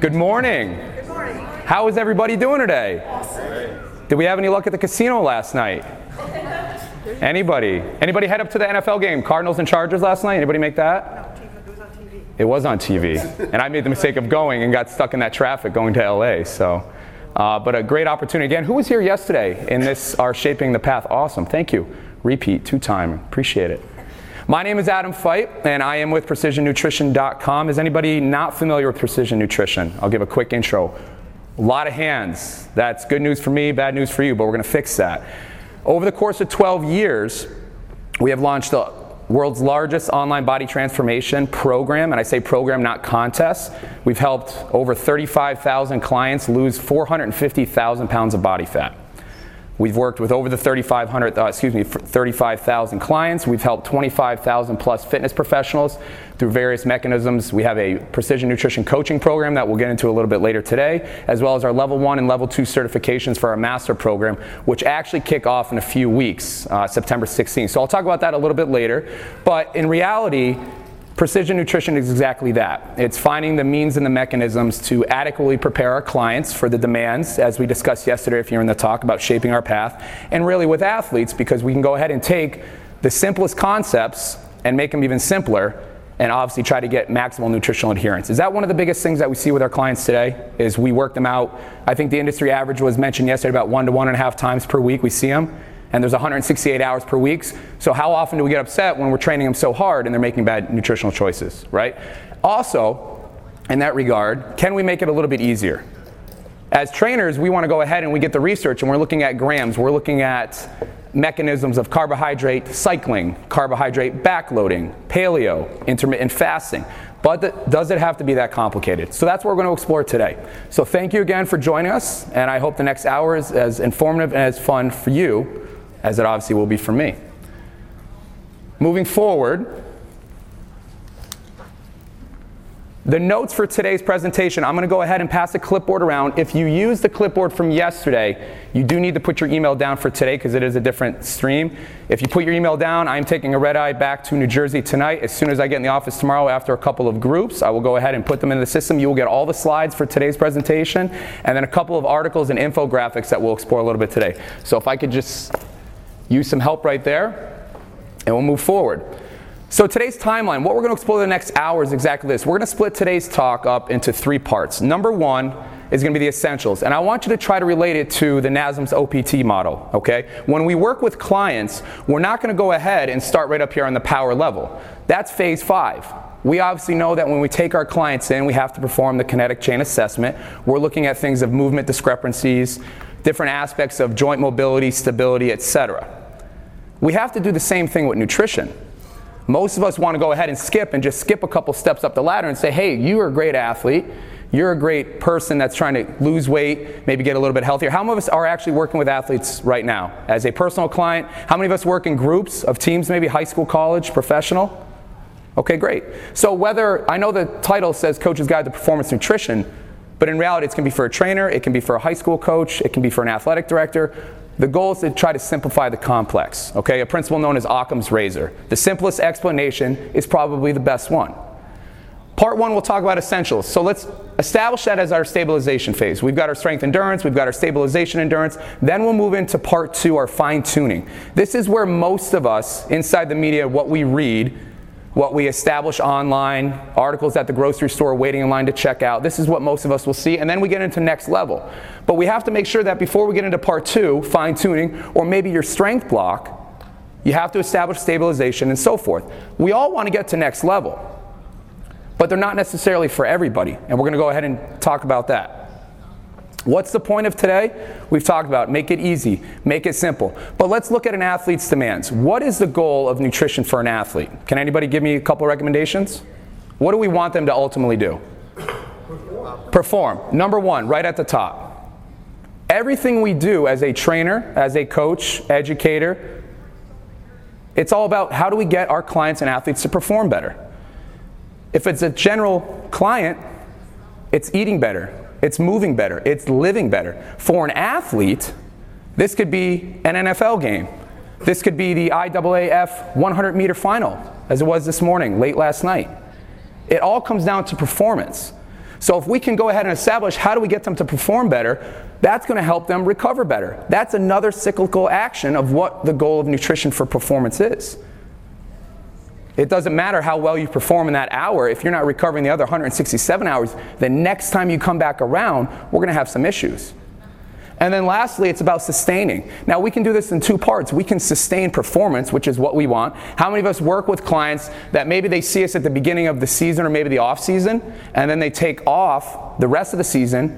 Good morning. Good morning. How is everybody doing today? Awesome. Did we have any luck at the casino last night? Anybody? Anybody head up to the NFL game, Cardinals and Chargers last night? Anybody make that? No, it was on TV. It was on TV, and I made the mistake of going and got stuck in that traffic going to LA. So, uh, but a great opportunity again. Who was here yesterday in this our shaping the path? Awesome, thank you. Repeat two time, appreciate it. My name is Adam Feit, and I am with PrecisionNutrition.com. Is anybody not familiar with Precision Nutrition? I'll give a quick intro. A lot of hands. That's good news for me, bad news for you, but we're going to fix that. Over the course of 12 years, we have launched the world's largest online body transformation program, and I say program, not contest. We've helped over 35,000 clients lose 450,000 pounds of body fat. We've worked with over the 3,500, uh, excuse me, 35,000 clients. We've helped 25,000 plus fitness professionals through various mechanisms. We have a precision nutrition coaching program that we'll get into a little bit later today, as well as our level one and level two certifications for our master program, which actually kick off in a few weeks, uh, September 16th. So I'll talk about that a little bit later. But in reality, Precision nutrition is exactly that. It's finding the means and the mechanisms to adequately prepare our clients for the demands, as we discussed yesterday if you're in the talk about shaping our path, and really with athletes, because we can go ahead and take the simplest concepts and make them even simpler and obviously try to get maximal nutritional adherence. Is that one of the biggest things that we see with our clients today? Is we work them out. I think the industry average was mentioned yesterday about one to one and a half times per week we see them and there's 168 hours per week. So how often do we get upset when we're training them so hard and they're making bad nutritional choices, right? Also, in that regard, can we make it a little bit easier? As trainers, we want to go ahead and we get the research and we're looking at grams, we're looking at mechanisms of carbohydrate cycling, carbohydrate backloading, paleo, intermittent fasting. But does it have to be that complicated? So that's what we're going to explore today. So thank you again for joining us, and I hope the next hour is as informative and as fun for you as it obviously will be for me. Moving forward, the notes for today's presentation, I'm going to go ahead and pass the clipboard around. If you use the clipboard from yesterday, you do need to put your email down for today because it is a different stream. If you put your email down, I'm taking a red eye back to New Jersey tonight. As soon as I get in the office tomorrow after a couple of groups, I will go ahead and put them in the system. You will get all the slides for today's presentation and then a couple of articles and infographics that we'll explore a little bit today. So if I could just use some help right there, and we'll move forward. So today's timeline, what we're going to explore the next hour is exactly this. We're going to split today's talk up into three parts. Number one is going to be the essentials, and I want you to try to relate it to the NASM's OPT model, okay? When we work with clients, we're not going to go ahead and start right up here on the power level. That's phase five. We obviously know that when we take our clients in, we have to perform the kinetic chain assessment. We're looking at things of movement discrepancies, different aspects of joint mobility, stability, etc. We have to do the same thing with nutrition. Most of us want to go ahead and skip and just skip a couple steps up the ladder and say, hey, you are a great athlete. You're a great person that's trying to lose weight, maybe get a little bit healthier. How many of us are actually working with athletes right now? As a personal client, how many of us work in groups of teams, maybe high school, college, professional? Okay, great. So whether, I know the title says Coach's Guide to Performance Nutrition, but in reality, it's going to be for a trainer, it can be for a high school coach, it can be for an athletic director. The goal is to try to simplify the complex, okay? A principle known as Occam's razor. The simplest explanation is probably the best one. Part one, we'll talk about essentials. So let's establish that as our stabilization phase. We've got our strength endurance, we've got our stabilization endurance. Then we'll move into part two, our fine tuning. This is where most of us inside the media, what we read, what we establish online, articles at the grocery store, waiting in line to check out. This is what most of us will see, and then we get into next level. But we have to make sure that before we get into part two, fine tuning, or maybe your strength block, you have to establish stabilization and so forth. We all want to get to next level, but they're not necessarily for everybody, and we're going to go ahead and talk about that. What's the point of today? We've talked about make it easy, make it simple. But let's look at an athlete's demands. What is the goal of nutrition for an athlete? Can anybody give me a couple recommendations? What do we want them to ultimately do? Perform. Perform. Number one, right at the top. Everything we do as a trainer, as a coach, educator, it's all about how do we get our clients and athletes to perform better. If it's a general client, it's eating better, it's moving better, it's living better. For an athlete, this could be an NFL game. This could be the IAAF 100 meter final, as it was this morning, late last night. It all comes down to performance. So if we can go ahead and establish how do we get them to perform better, that's going to help them recover better. That's another cyclical action of what the goal of nutrition for performance is. It doesn't matter how well you perform in that hour. If you're not recovering the other 167 hours, the next time you come back around, we're going to have some issues. And then lastly, it's about sustaining. Now, we can do this in two parts. We can sustain performance, which is what we want. How many of us work with clients that maybe they see us at the beginning of the season or maybe the off season, and then they take off the rest of the season,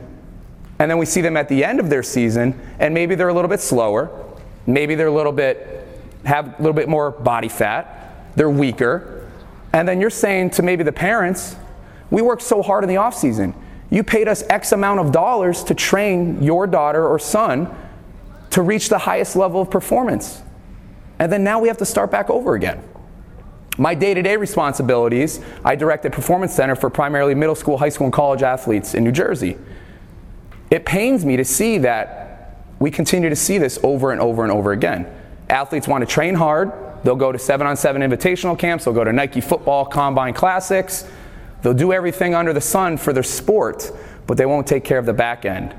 and then we see them at the end of their season, and maybe they're a little bit slower, maybe they're a little bit, have a little bit more body fat, they're weaker. And then you're saying to maybe the parents, we worked so hard in the off season. You paid us X amount of dollars to train your daughter or son to reach the highest level of performance. And then now we have to start back over again. My day to day responsibilities I direct a performance center for primarily middle school, high school, and college athletes in New Jersey. It pains me to see that we continue to see this over and over and over again. Athletes want to train hard, They'll go to seven on seven invitational camps, they'll go to Nike football combine classics, they'll do everything under the sun for their sport, but they won't take care of the back end.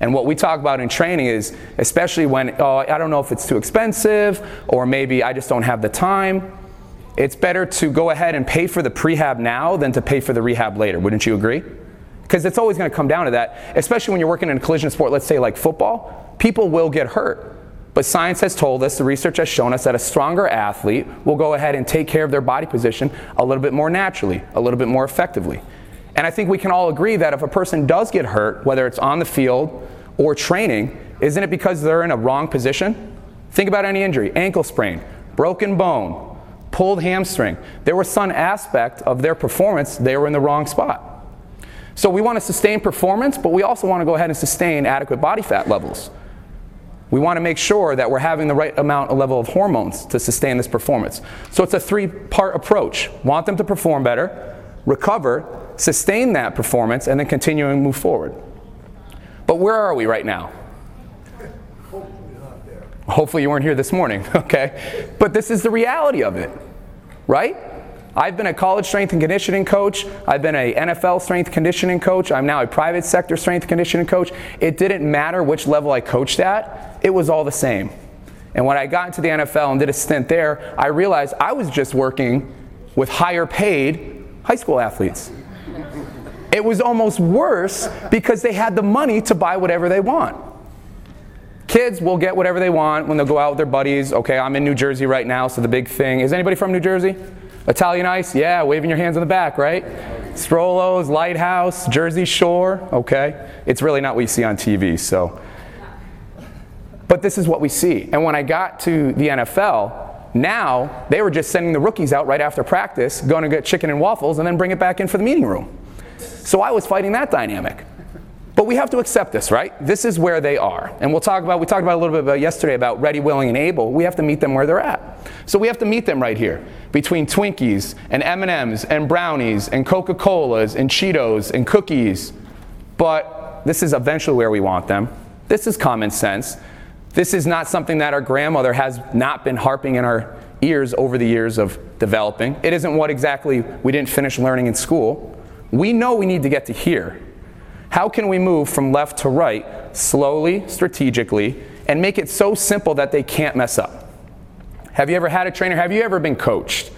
And what we talk about in training is, especially when, oh, I don't know if it's too expensive, or maybe I just don't have the time, it's better to go ahead and pay for the prehab now than to pay for the rehab later. Wouldn't you agree? Because it's always going to come down to that, especially when you're working in a collision sport, let's say like football, people will get hurt. But science has told us, the research has shown us that a stronger athlete will go ahead and take care of their body position a little bit more naturally, a little bit more effectively. And I think we can all agree that if a person does get hurt, whether it's on the field or training, isn't it because they're in a wrong position? Think about any injury ankle sprain, broken bone, pulled hamstring. There was some aspect of their performance, they were in the wrong spot. So we want to sustain performance, but we also want to go ahead and sustain adequate body fat levels. We want to make sure that we're having the right amount of level of hormones to sustain this performance. So it's a three part approach. Want them to perform better, recover, sustain that performance, and then continue and move forward. But where are we right now? Hopefully, you weren't here this morning, okay? But this is the reality of it, right? I've been a college strength and conditioning coach. I've been a NFL strength conditioning coach. I'm now a private sector strength conditioning coach. It didn't matter which level I coached at, it was all the same. And when I got into the NFL and did a stint there, I realized I was just working with higher paid high school athletes. It was almost worse because they had the money to buy whatever they want. Kids will get whatever they want when they go out with their buddies. Okay, I'm in New Jersey right now, so the big thing is anybody from New Jersey? Italian ice? Yeah, waving your hands in the back, right? Strollo's, Lighthouse, Jersey Shore, okay? It's really not what you see on TV, so. But this is what we see. And when I got to the NFL, now they were just sending the rookies out right after practice, going to get chicken and waffles, and then bring it back in for the meeting room. So I was fighting that dynamic. But we have to accept this, right? This is where they are. And we'll talk about, we talked about a little bit about yesterday about ready, willing, and able. We have to meet them where they're at. So we have to meet them right here between Twinkies and M&Ms and brownies and Coca-Colas and Cheetos and cookies. But this is eventually where we want them. This is common sense. This is not something that our grandmother has not been harping in our ears over the years of developing. It isn't what exactly we didn't finish learning in school. We know we need to get to here. How can we move from left to right slowly, strategically, and make it so simple that they can't mess up? Have you ever had a trainer? Have you ever been coached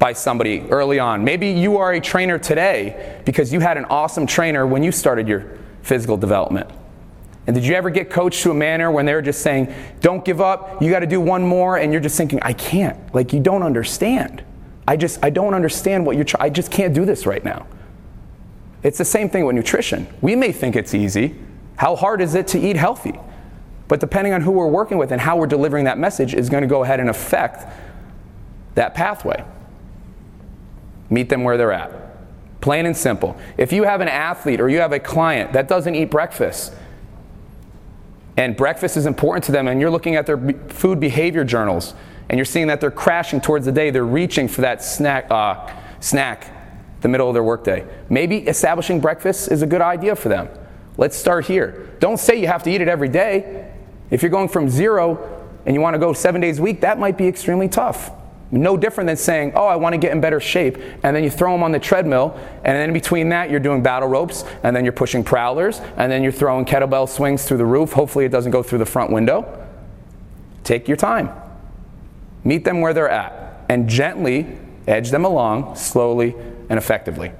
by somebody early on. Maybe you are a trainer today because you had an awesome trainer when you started your physical development. And did you ever get coached to a manner when they're just saying, don't give up, you got to do one more, and you're just thinking, I can't. Like, you don't understand. I just, I don't understand what you're trying, I just can't do this right now. It's the same thing with nutrition. We may think it's easy. How hard is it to eat healthy? But depending on who we're working with and how we're delivering that message is going to go ahead and affect that pathway. Meet them where they're at. Plain and simple. If you have an athlete or you have a client that doesn't eat breakfast, and breakfast is important to them, and you're looking at their food behavior journals, and you're seeing that they're crashing towards the day, they're reaching for that snack, uh, snack the middle of their workday. Maybe establishing breakfast is a good idea for them. Let's start here. Don't say you have to eat it every day. If you're going from zero and you want to go seven days a week, that might be extremely tough. No different than saying, oh, I want to get in better shape, and then you throw them on the treadmill, and then in between that, you're doing battle ropes, and then you're pushing prowlers, and then you're throwing kettlebell swings through the roof. Hopefully, it doesn't go through the front window. Take your time. Meet them where they're at, and gently edge them along, slowly and effectively.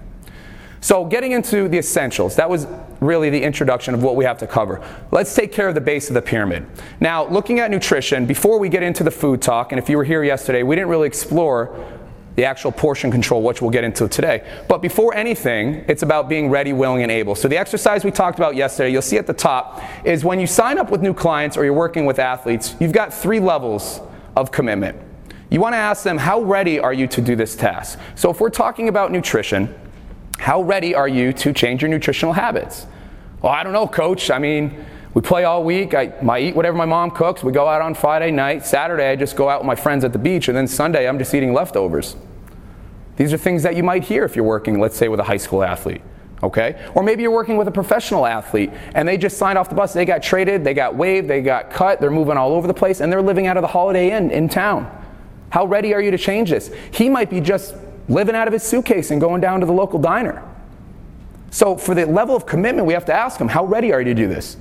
So, getting into the essentials, that was really the introduction of what we have to cover. Let's take care of the base of the pyramid. Now, looking at nutrition, before we get into the food talk, and if you were here yesterday, we didn't really explore the actual portion control, which we'll get into today. But before anything, it's about being ready, willing, and able. So, the exercise we talked about yesterday, you'll see at the top, is when you sign up with new clients or you're working with athletes, you've got three levels of commitment. You want to ask them, how ready are you to do this task? So, if we're talking about nutrition, how ready are you to change your nutritional habits? Well, I don't know, coach. I mean, we play all week. I, I eat whatever my mom cooks. We go out on Friday night. Saturday, I just go out with my friends at the beach. And then Sunday, I'm just eating leftovers. These are things that you might hear if you're working, let's say, with a high school athlete. Okay? Or maybe you're working with a professional athlete and they just signed off the bus. They got traded, they got waived, they got cut, they're moving all over the place, and they're living out of the Holiday Inn in town. How ready are you to change this? He might be just living out of his suitcase and going down to the local diner. So, for the level of commitment, we have to ask him, how ready are you to do this?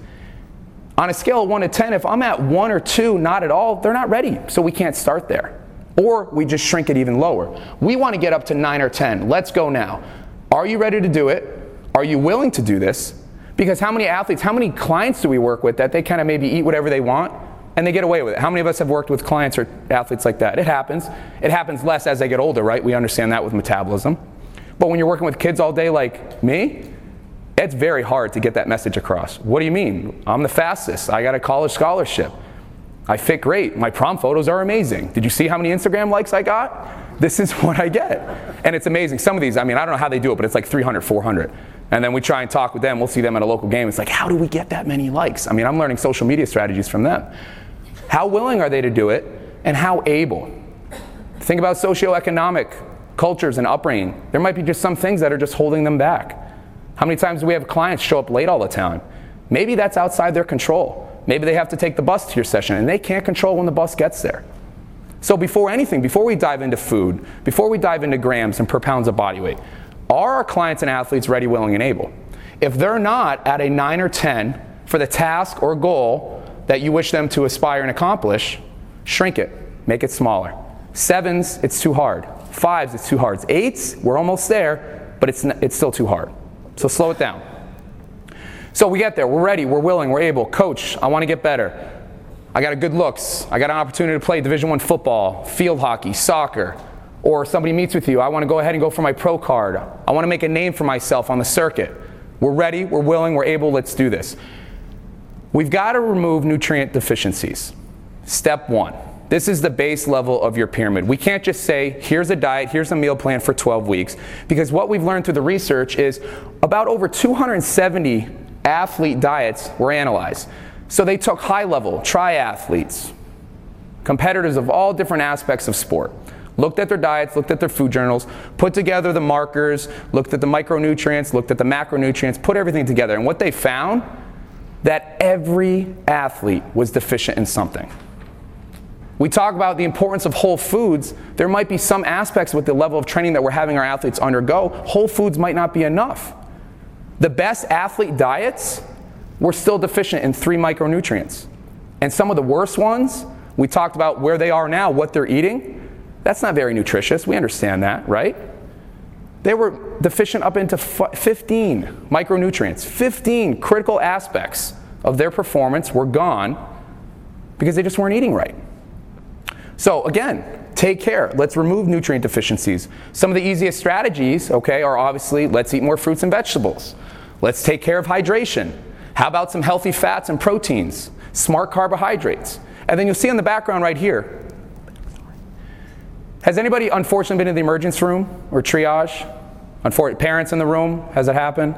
On a scale of 1 to 10, if I'm at 1 or 2, not at all, they're not ready, so we can't start there. Or we just shrink it even lower. We want to get up to 9 or 10. Let's go now. Are you ready to do it? Are you willing to do this? Because how many athletes, how many clients do we work with that they kind of maybe eat whatever they want and they get away with it. How many of us have worked with clients or athletes like that? It happens. It happens less as they get older, right? We understand that with metabolism. But when you're working with kids all day like me, it's very hard to get that message across. What do you mean? I'm the fastest. I got a college scholarship. I fit great. My prom photos are amazing. Did you see how many Instagram likes I got? This is what I get. And it's amazing. Some of these, I mean, I don't know how they do it, but it's like 300, 400. And then we try and talk with them. We'll see them at a local game. It's like, how do we get that many likes? I mean, I'm learning social media strategies from them. How willing are they to do it, and how able? Think about socioeconomic cultures and upbringing. There might be just some things that are just holding them back. How many times do we have clients show up late all the time? Maybe that's outside their control. Maybe they have to take the bus to your session and they can't control when the bus gets there. So, before anything, before we dive into food, before we dive into grams and per pounds of body weight, are our clients and athletes ready, willing, and able? If they're not at a 9 or 10 for the task or goal that you wish them to aspire and accomplish, shrink it, make it smaller. Sevens, it's too hard. Fives, it's too hard. Eights, we're almost there, but it's, it's still too hard. So slow it down. So we get there, we're ready, we're willing, we're able. Coach, I want to get better. I got a good looks. I got an opportunity to play Division 1 football, field hockey, soccer. Or somebody meets with you, I want to go ahead and go for my pro card. I want to make a name for myself on the circuit. We're ready, we're willing, we're able, let's do this. We've got to remove nutrient deficiencies. Step one. This is the base level of your pyramid. We can't just say, here's a diet, here's a meal plan for 12 weeks, because what we've learned through the research is about over 270 athlete diets were analyzed. So they took high level triathletes, competitors of all different aspects of sport, looked at their diets, looked at their food journals, put together the markers, looked at the micronutrients, looked at the macronutrients, put everything together. And what they found that every athlete was deficient in something. We talk about the importance of whole foods. There might be some aspects with the level of training that we're having our athletes undergo. Whole foods might not be enough. The best athlete diets were still deficient in three micronutrients. And some of the worst ones, we talked about where they are now, what they're eating. That's not very nutritious. We understand that, right? They were deficient up into 15 micronutrients. 15 critical aspects of their performance were gone because they just weren't eating right. So, again, take care. Let's remove nutrient deficiencies. Some of the easiest strategies, okay, are obviously let's eat more fruits and vegetables. Let's take care of hydration. How about some healthy fats and proteins? Smart carbohydrates. And then you'll see in the background right here. Has anybody unfortunately been in the emergency room or triage? Unfortunately, parents in the room, has it happened?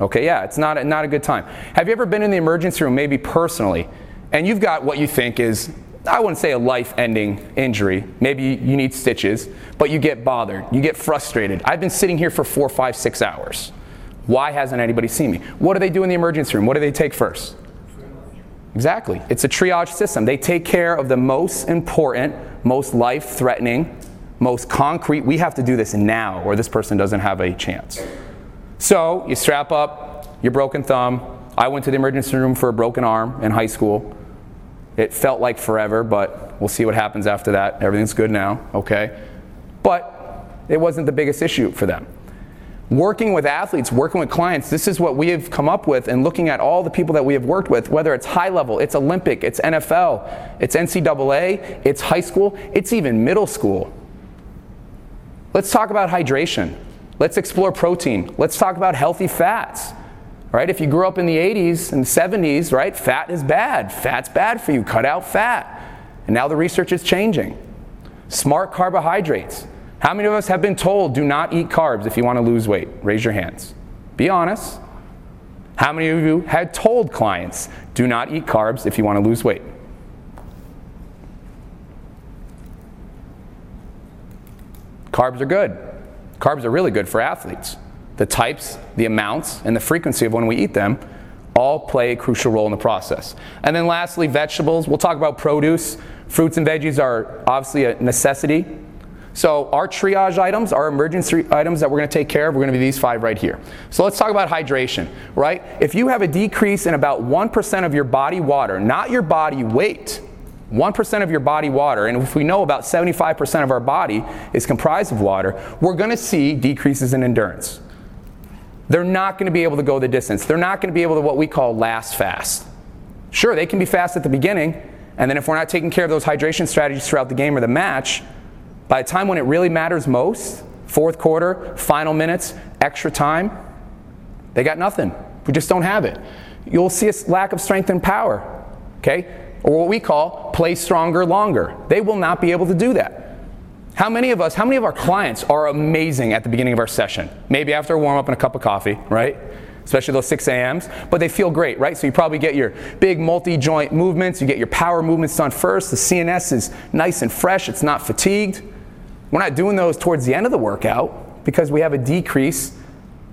Okay, yeah, it's not a, not a good time. Have you ever been in the emergency room, maybe personally, and you've got what you think is, I wouldn't say a life ending injury. Maybe you need stitches, but you get bothered. You get frustrated. I've been sitting here for four, five, six hours. Why hasn't anybody seen me? What do they do in the emergency room? What do they take first? Exactly. It's a triage system. They take care of the most important, most life threatening, most concrete. We have to do this now, or this person doesn't have a chance. So you strap up your broken thumb. I went to the emergency room for a broken arm in high school. It felt like forever, but we'll see what happens after that. Everything's good now, okay? But it wasn't the biggest issue for them working with athletes, working with clients, this is what we have come up with and looking at all the people that we have worked with, whether it's high level, it's Olympic, it's NFL, it's NCAA, it's high school, it's even middle school. Let's talk about hydration. Let's explore protein. Let's talk about healthy fats. Right? If you grew up in the 80s and 70s, right, fat is bad. Fat's bad for you. Cut out fat. And now the research is changing. Smart carbohydrates. How many of us have been told do not eat carbs if you want to lose weight? Raise your hands. Be honest. How many of you had told clients do not eat carbs if you want to lose weight? Carbs are good. Carbs are really good for athletes. The types, the amounts, and the frequency of when we eat them all play a crucial role in the process. And then lastly, vegetables. We'll talk about produce. Fruits and veggies are obviously a necessity so our triage items, our emergency items that we're going to take care of, we're going to be these five right here. So let's talk about hydration, right? If you have a decrease in about 1% of your body water, not your body weight, 1% of your body water, and if we know about 75% of our body is comprised of water, we're going to see decreases in endurance. They're not going to be able to go the distance. They're not going to be able to what we call last fast. Sure, they can be fast at the beginning, and then if we're not taking care of those hydration strategies throughout the game or the match, by the time when it really matters most, fourth quarter, final minutes, extra time, they got nothing. We just don't have it. You'll see a lack of strength and power, okay? Or what we call play stronger longer. They will not be able to do that. How many of us, how many of our clients are amazing at the beginning of our session? Maybe after a warm up and a cup of coffee, right? Especially those 6 a.m.s, but they feel great, right? So you probably get your big multi joint movements, you get your power movements done first. The CNS is nice and fresh, it's not fatigued. We're not doing those towards the end of the workout because we have a decrease,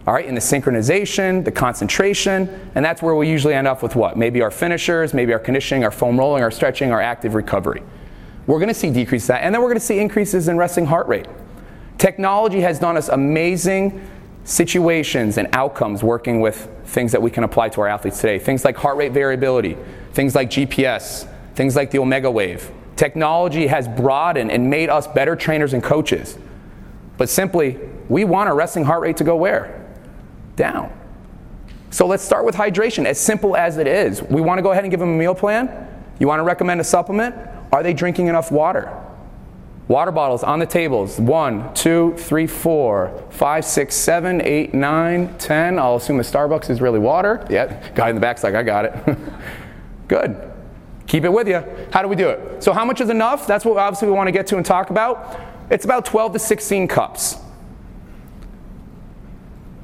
all right, in the synchronization, the concentration, and that's where we usually end up with what? Maybe our finishers, maybe our conditioning, our foam rolling, our stretching, our active recovery. We're to see decreases that, and then we're to see increases in resting heart rate. Technology has done us amazing situations and outcomes working with things that we can apply to our athletes today. Things like heart rate variability, things like GPS, things like the Omegawave, Technology has broadened and made us better trainers and coaches. But simply, we want our resting heart rate to go where? Down. So let's start with hydration, as simple as it is. We want to go ahead and give them a meal plan. You want to recommend a supplement? Are they drinking enough water? Water bottles on the tables. One, two, three, four, five, six, seven, eight, nine, ten. I'll assume the Starbucks is really water. Yeah, guy in the back's like, I got it. Good. Keep it with you. How do we do it? So, how much is enough? That's what obviously we want to get to and talk about. It's about 12 to 16 cups.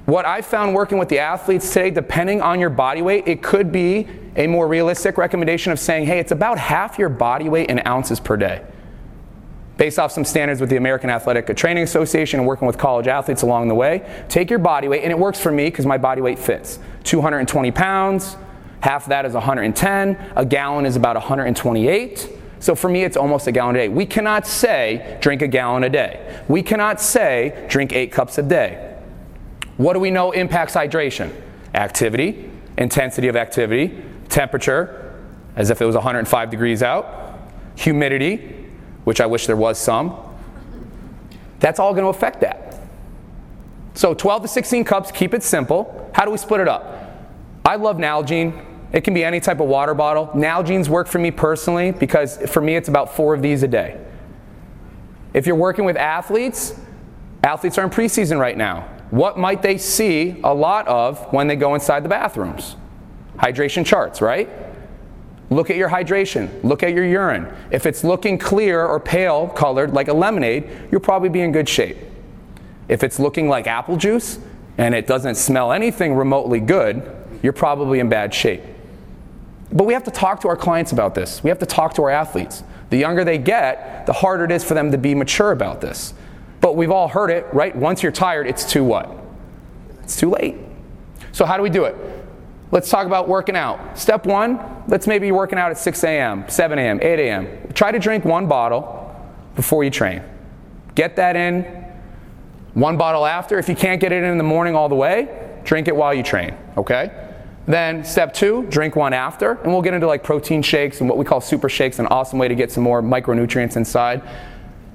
What I found working with the athletes today, depending on your body weight, it could be a more realistic recommendation of saying, hey, it's about half your body weight in ounces per day. Based off some standards with the American Athletic Training Association and working with college athletes along the way, take your body weight, and it works for me because my body weight fits 220 pounds, Half that is 110. A gallon is about 128. So for me, it's almost a gallon a day. We cannot say drink a gallon a day. We cannot say drink eight cups a day. What do we know impacts hydration? Activity, intensity of activity, temperature, as if it was 105 degrees out, humidity, which I wish there was some, That's all going to affect that. So 12 to 16 cups, keep it simple. How do we split it up? I love Nalgene. It can be any type of water bottle. Nalgene's work for me personally because for me it's about four of these a day. If you're working with athletes, athletes are in preseason right now. What might they see a lot of when they go inside the bathrooms? Hydration charts, right? Look at your hydration. Look at your urine. If it's looking clear or pale colored like a lemonade, you'll probably be in good shape. If it's looking like apple juice and it doesn't smell anything remotely good, you're probably in bad shape. But we have to talk to our clients about this. We have to talk to our athletes. The younger they get, the harder it is for them to be mature about this. But we've all heard it, right? Once you're tired, it's too what? It's too late. So, how do we do it? Let's talk about working out. Step one, let's maybe working out at 6 a.m., 7 a.m., 8 a.m. Try to drink one bottle before you train. Get that in. One bottle after. If you can't get it in in the morning all the way, drink it while you train, okay? Then step two, drink one after, and we'll get into like protein shakes and what we call super shakes, an awesome way to get some more micronutrients inside.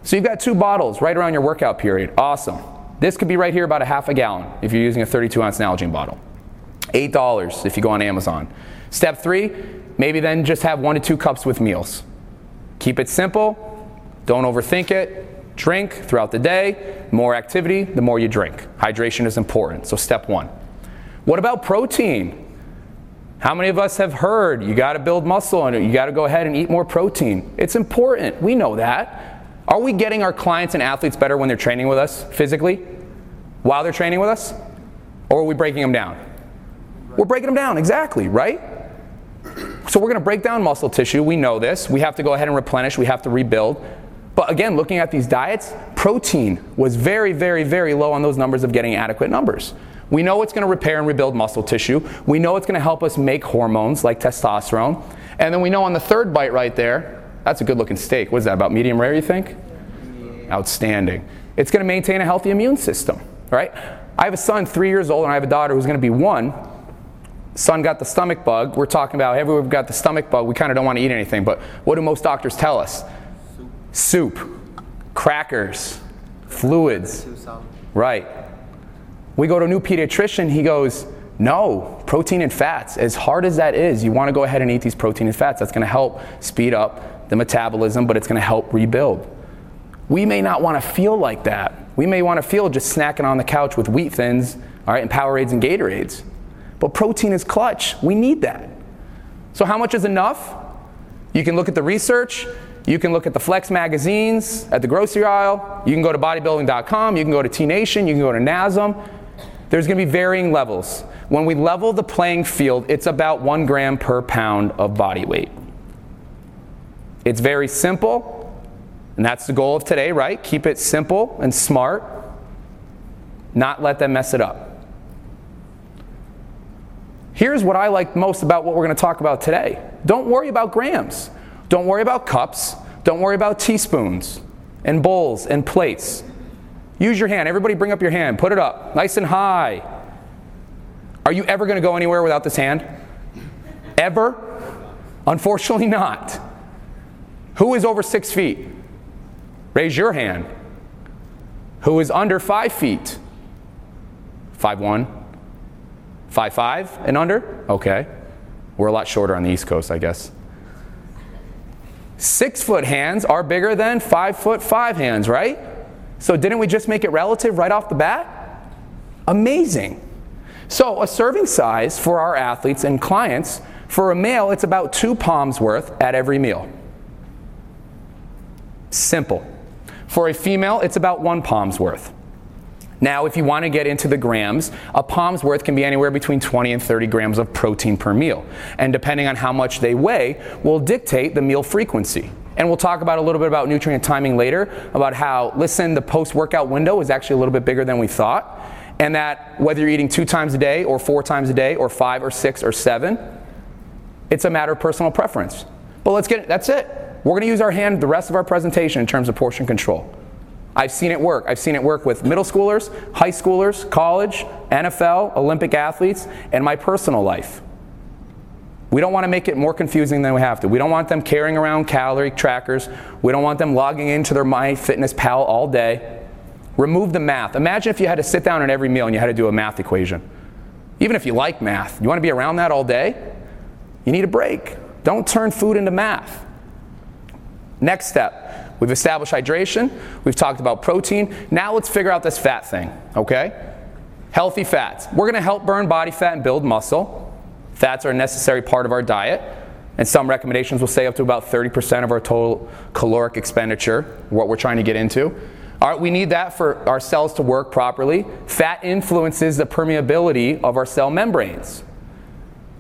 So you've got two bottles right around your workout period. Awesome. This could be right here about a half a gallon if you're using a 32 ounce Nalgene bottle. $8 if you go on Amazon. Step three, maybe then just have one to two cups with meals. Keep it simple, don't overthink it, drink throughout the day. More activity, the more you drink. Hydration is important, so step one. What about protein? How many of us have heard you got to build muscle and you got to go ahead and eat more protein? It's important. We know that. Are we getting our clients and athletes better when they're training with us physically while they're training with us? Or are we breaking them down? We're breaking them down, exactly, right? So we're going to break down muscle tissue. We know this. We have to go ahead and replenish, we have to rebuild. But again, looking at these diets, protein was very, very, very low on those numbers of getting adequate numbers. We know it's going to repair and rebuild muscle tissue. We know it's going to help us make hormones like testosterone. And then we know on the third bite right there, that's a good looking steak. What is that, about medium rare, you think? Outstanding. It's going to maintain a healthy immune system, right? I have a son, three years old, and I have a daughter who's going to be one. Son got the stomach bug. We're talking about everywhere we've got the stomach bug. We kind of don't want to eat anything, but what do most doctors tell us? Soup, Soup crackers, fluids. Right. We go to a new pediatrician, he goes, no, protein and fats. As hard as that is, you want to go ahead and eat these protein and fats. That's going to help speed up the metabolism, but it's going to help rebuild. We may not want to feel like that. We may want to feel just snacking on the couch with wheat thins, all right, and Powerades and Gatorades. But protein is clutch. We need that. So, how much is enough? You can look at the research. You can look at the Flex magazines at the grocery aisle. You can go to bodybuilding.com. You can go to T Nation. You can go to NASM. There's going to be varying levels. When we level the playing field, it's about one gram per pound of body weight. It's very simple, and that's the goal of today, right? Keep it simple and smart, not let them mess it up. Here's what I like most about what we're going to talk about today. Don't worry about grams. Don't worry about cups. Don't worry about teaspoons and bowls and plates. Use your hand. Everybody bring up your hand. Put it up nice and high. Are you ever going to go anywhere without this hand? Ever? Unfortunately, not. Who is over six feet? Raise your hand. Who is under five feet? Five one. Five five and under? Okay. We're a lot shorter on the East Coast, I guess. Six foot hands are bigger than five foot five hands, right? So didn't we just make it relative right off the bat? Amazing. So a serving size for our athletes and clients, for a male, it's about two palms worth at every meal. Simple. For a female, it's about one palm's worth. Now, if you want to get into the grams, a palm's worth can be anywhere between 20 and 30 grams of protein per meal. And depending on how much they weigh, will dictate the meal frequency. And we'll talk about a little bit about nutrient timing later, about how, listen, the post workout window is actually a little bit bigger than we thought. And that whether you're eating two times a day, or four times a day, or five, or six, or seven, it's a matter of personal preference. But let's get it, that's it. We're going to use our hand the rest of our presentation in terms of portion control. I've seen it work. I've seen it work with middle schoolers, high schoolers, college, NFL, Olympic athletes, and my personal life. We don't want to make it more confusing than we have to. We don't want them carrying around calorie trackers. We don't want them logging into their MyFitnessPal all day. Remove the math. Imagine if you had to sit down at every meal and you had to do a math equation. Even if you like math, you want to be around that all day? You need a break. Don't turn food into math. Next step, we've established hydration, we've talked about protein. Now let's figure out this fat thing, okay? Healthy fats. We're gonna help burn body fat and build muscle. Fats are a necessary part of our diet, and some recommendations will say up to about 30% of our total caloric expenditure, what we're trying to get into. All right, we need that for our cells to work properly. Fat influences the permeability of our cell membranes.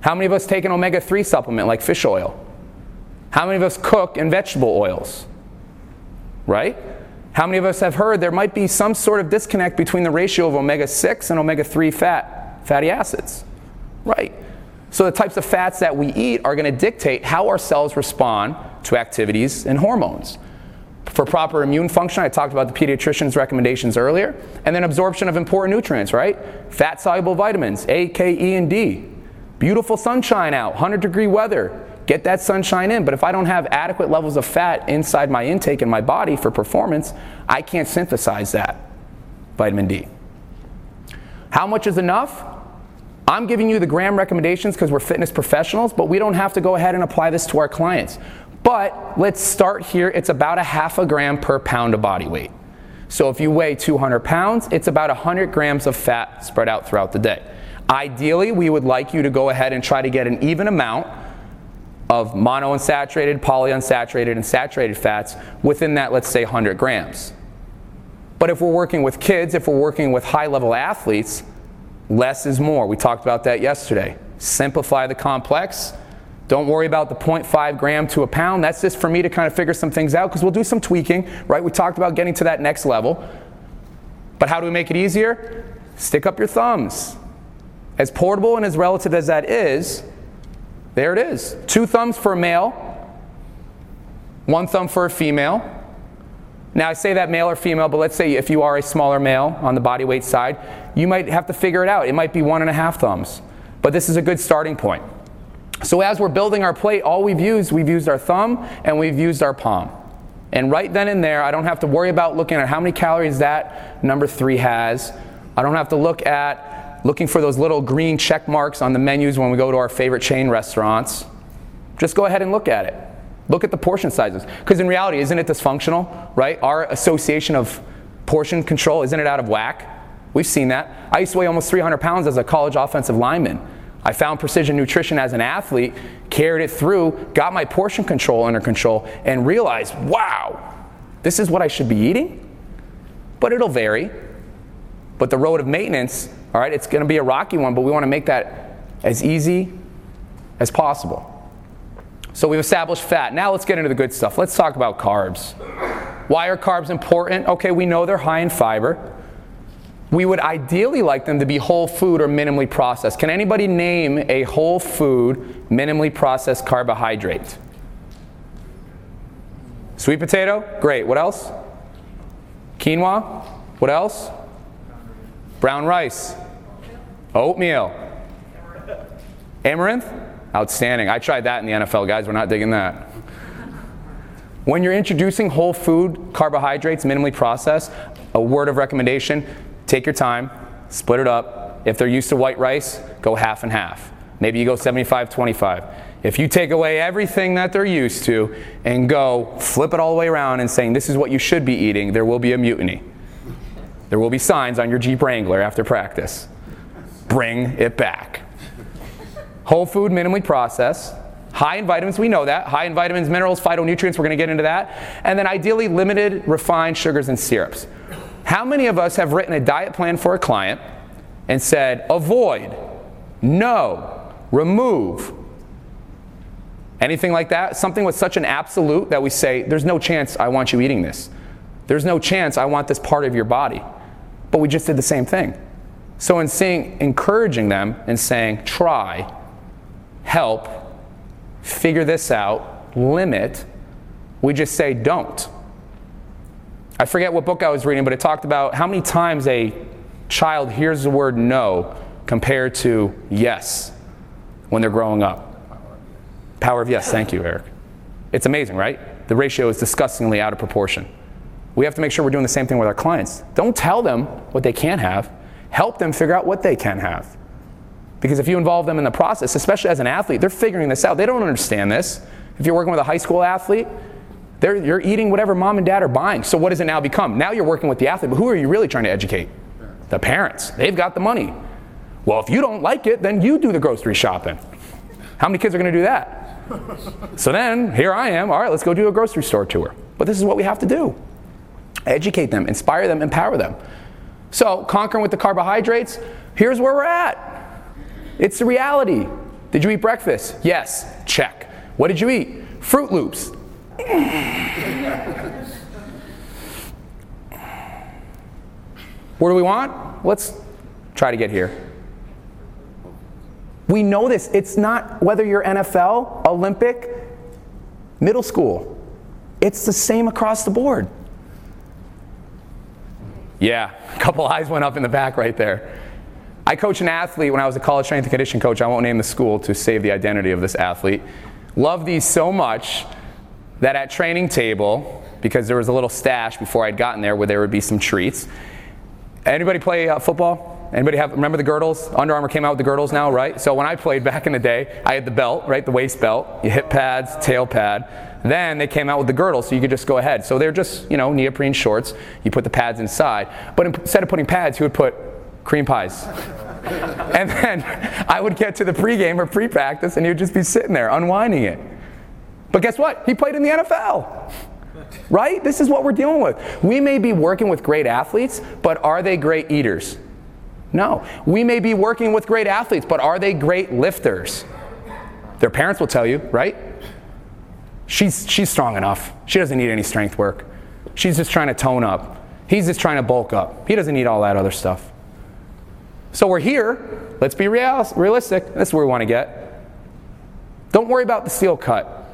How many of us take an omega 3 supplement like fish oil? How many of us cook in vegetable oils? Right? How many of us have heard there might be some sort of disconnect between the ratio of omega 6 and omega 3 fat, fatty acids? Right. So the types of fats that we eat are going to dictate how our cells respond to activities and hormones. For proper immune function, I talked about the pediatrician's recommendations earlier, and then absorption of important nutrients, right? Fat soluble vitamins, A, K, E, and D. Beautiful sunshine out, 100 degree weather, get that sunshine in. But if I don't have adequate levels of fat inside my intake in my body for performance, I can't synthesize that vitamin D. How much is enough? I'm giving you the gram recommendations because we're fitness professionals, but we don't have to go ahead and apply this to our clients. But let's start here. It's about a half a gram per pound of body weight. So if you weigh 200 pounds, it's about 100 grams of fat spread out throughout the day. Ideally, we would like you to go ahead and try to get an even amount of monounsaturated, polyunsaturated, and saturated fats within that, let's say, 100 grams. But if we're working with kids, if we're working with high level athletes, less is more. We talked about that yesterday. Simplify the complex. Don't worry about the 0.5 gram to a pound. That's just for me to kind of figure some things out because we'll do some tweaking, right? We talked about getting to that next level. But how do we make it easier? Stick up your thumbs. As portable and as relative as that is, there it is. Two thumbs for a male, one thumb for a female. Now, I say that male or female, but let's say if you are a smaller male on the body weight side, you might have to figure it out. It might be one and a half thumbs. But this is a good starting point. So, as we're building our plate, all we've used, we've used our thumb and we've used our palm. And right then and there, I don't have to worry about looking at how many calories that number three has. I don't have to look at looking for those little green check marks on the menus when we go to our favorite chain restaurants. Just go ahead and look at it. Look at the portion sizes. Because in reality, isn't it dysfunctional, right? Our association of portion control, isn't it out of whack? We've seen that. I used to weigh almost 300 pounds as a college offensive lineman. I found precision nutrition as an athlete, carried it through, got my portion control under control, and realized, wow, this is what I should be eating? But it'll vary. But the road of maintenance all right, it's going to be a rocky one, but we want to make that as easy as possible. So we've established fat. Now let's get into the good stuff. Let's talk about carbs. Why are carbs important? Okay, we know they're high in fiber. We would ideally like them to be whole food or minimally processed. Can anybody name a whole food, minimally processed carbohydrate? Sweet potato? Great. What else? Quinoa? What else? Brown rice. Oatmeal. Amaranth? Outstanding. I tried that in the NFL, guys. We're not digging that. When you're introducing whole food carbohydrates, minimally processed, a word of recommendation take your time, split it up. If they're used to white rice, go half and half. Maybe you go 75 25. If you take away everything that they're used to and go flip it all the way around and saying this is what you should be eating, there will be a mutiny. There will be signs on your Jeep Wrangler after practice. Bring it back. Whole food, minimally processed. High in vitamins, we know that. High in vitamins, minerals, phytonutrients, we're going to get into that. And then ideally, limited refined sugars and syrups. How many of us have written a diet plan for a client and said, avoid, no, remove, anything like that? Something with such an absolute that we say, there's no chance I want you eating this. There's no chance I want this part of your body. But we just did the same thing. So in saying, encouraging them and saying, try, help, figure this out, limit, we just say don't. I forget what book I was reading, but it talked about how many times a child hears the word no compared to yes when they're growing up. Power of yes, thank you, Eric. It's amazing, right? The ratio is disgustingly out of proportion. We have to make sure we're doing the same thing with our clients. Don't tell them what they can't have, help them figure out what they can have. Because if you involve them in the process, especially as an athlete, they're figuring this out. They don't understand this. If you're working with a high school athlete, you're eating whatever mom and dad are buying. So what does it now become? Now you're working with the athlete, but who are you really trying to educate? The parents. They've got the money. Well, if you don't like it, then you do the grocery shopping. How many kids are going to do that? so then here I am. All right, let's go do a grocery store tour. But this is what we have to do educate them, inspire them, empower them. So, conquering with the carbohydrates, here's where we're at. It's the reality. Did you eat breakfast? Yes. Check. What did you eat? Froot Loops. Where do we want? Let's try to get here. We know this. It's not whether you're NFL, Olympic, middle school. It's the same across the board. Yeah, a couple eyes went up in the back right there. I coached an athlete when I was a college strength and conditioning coach. I won't name the school to save the identity of this athlete. Loved these so much that at training table, because there was a little stash before I'd gotten there where there would be some treats. Anybody play uh, football? Anybody have remember the girdles? Under Armour came out with the girdles now, right? So when I played back in the day, I had the belt, right, the waist belt, your hip pads, tail pad. Then they came out with the girdle, so you could just go ahead. So they're just, you know, neoprene shorts. You put the pads inside. But instead of putting pads, he would put cream pies. and then I would get to the pregame or pre-practice, and he would just be sitting there unwinding it. But guess what? He played in the NFL. Right? This is what we're dealing with. We may be working with great athletes, but are they great eaters? No. We may be working with great athletes, but are they great lifters? Their parents will tell you, right? She's, she's strong enough. She doesn't need any strength work. She's just trying to tone up. He's just trying to bulk up. He doesn't need all that other stuff. So we're here. Let's be real, realistic. That's where we want to get. Don't worry about the steel cut.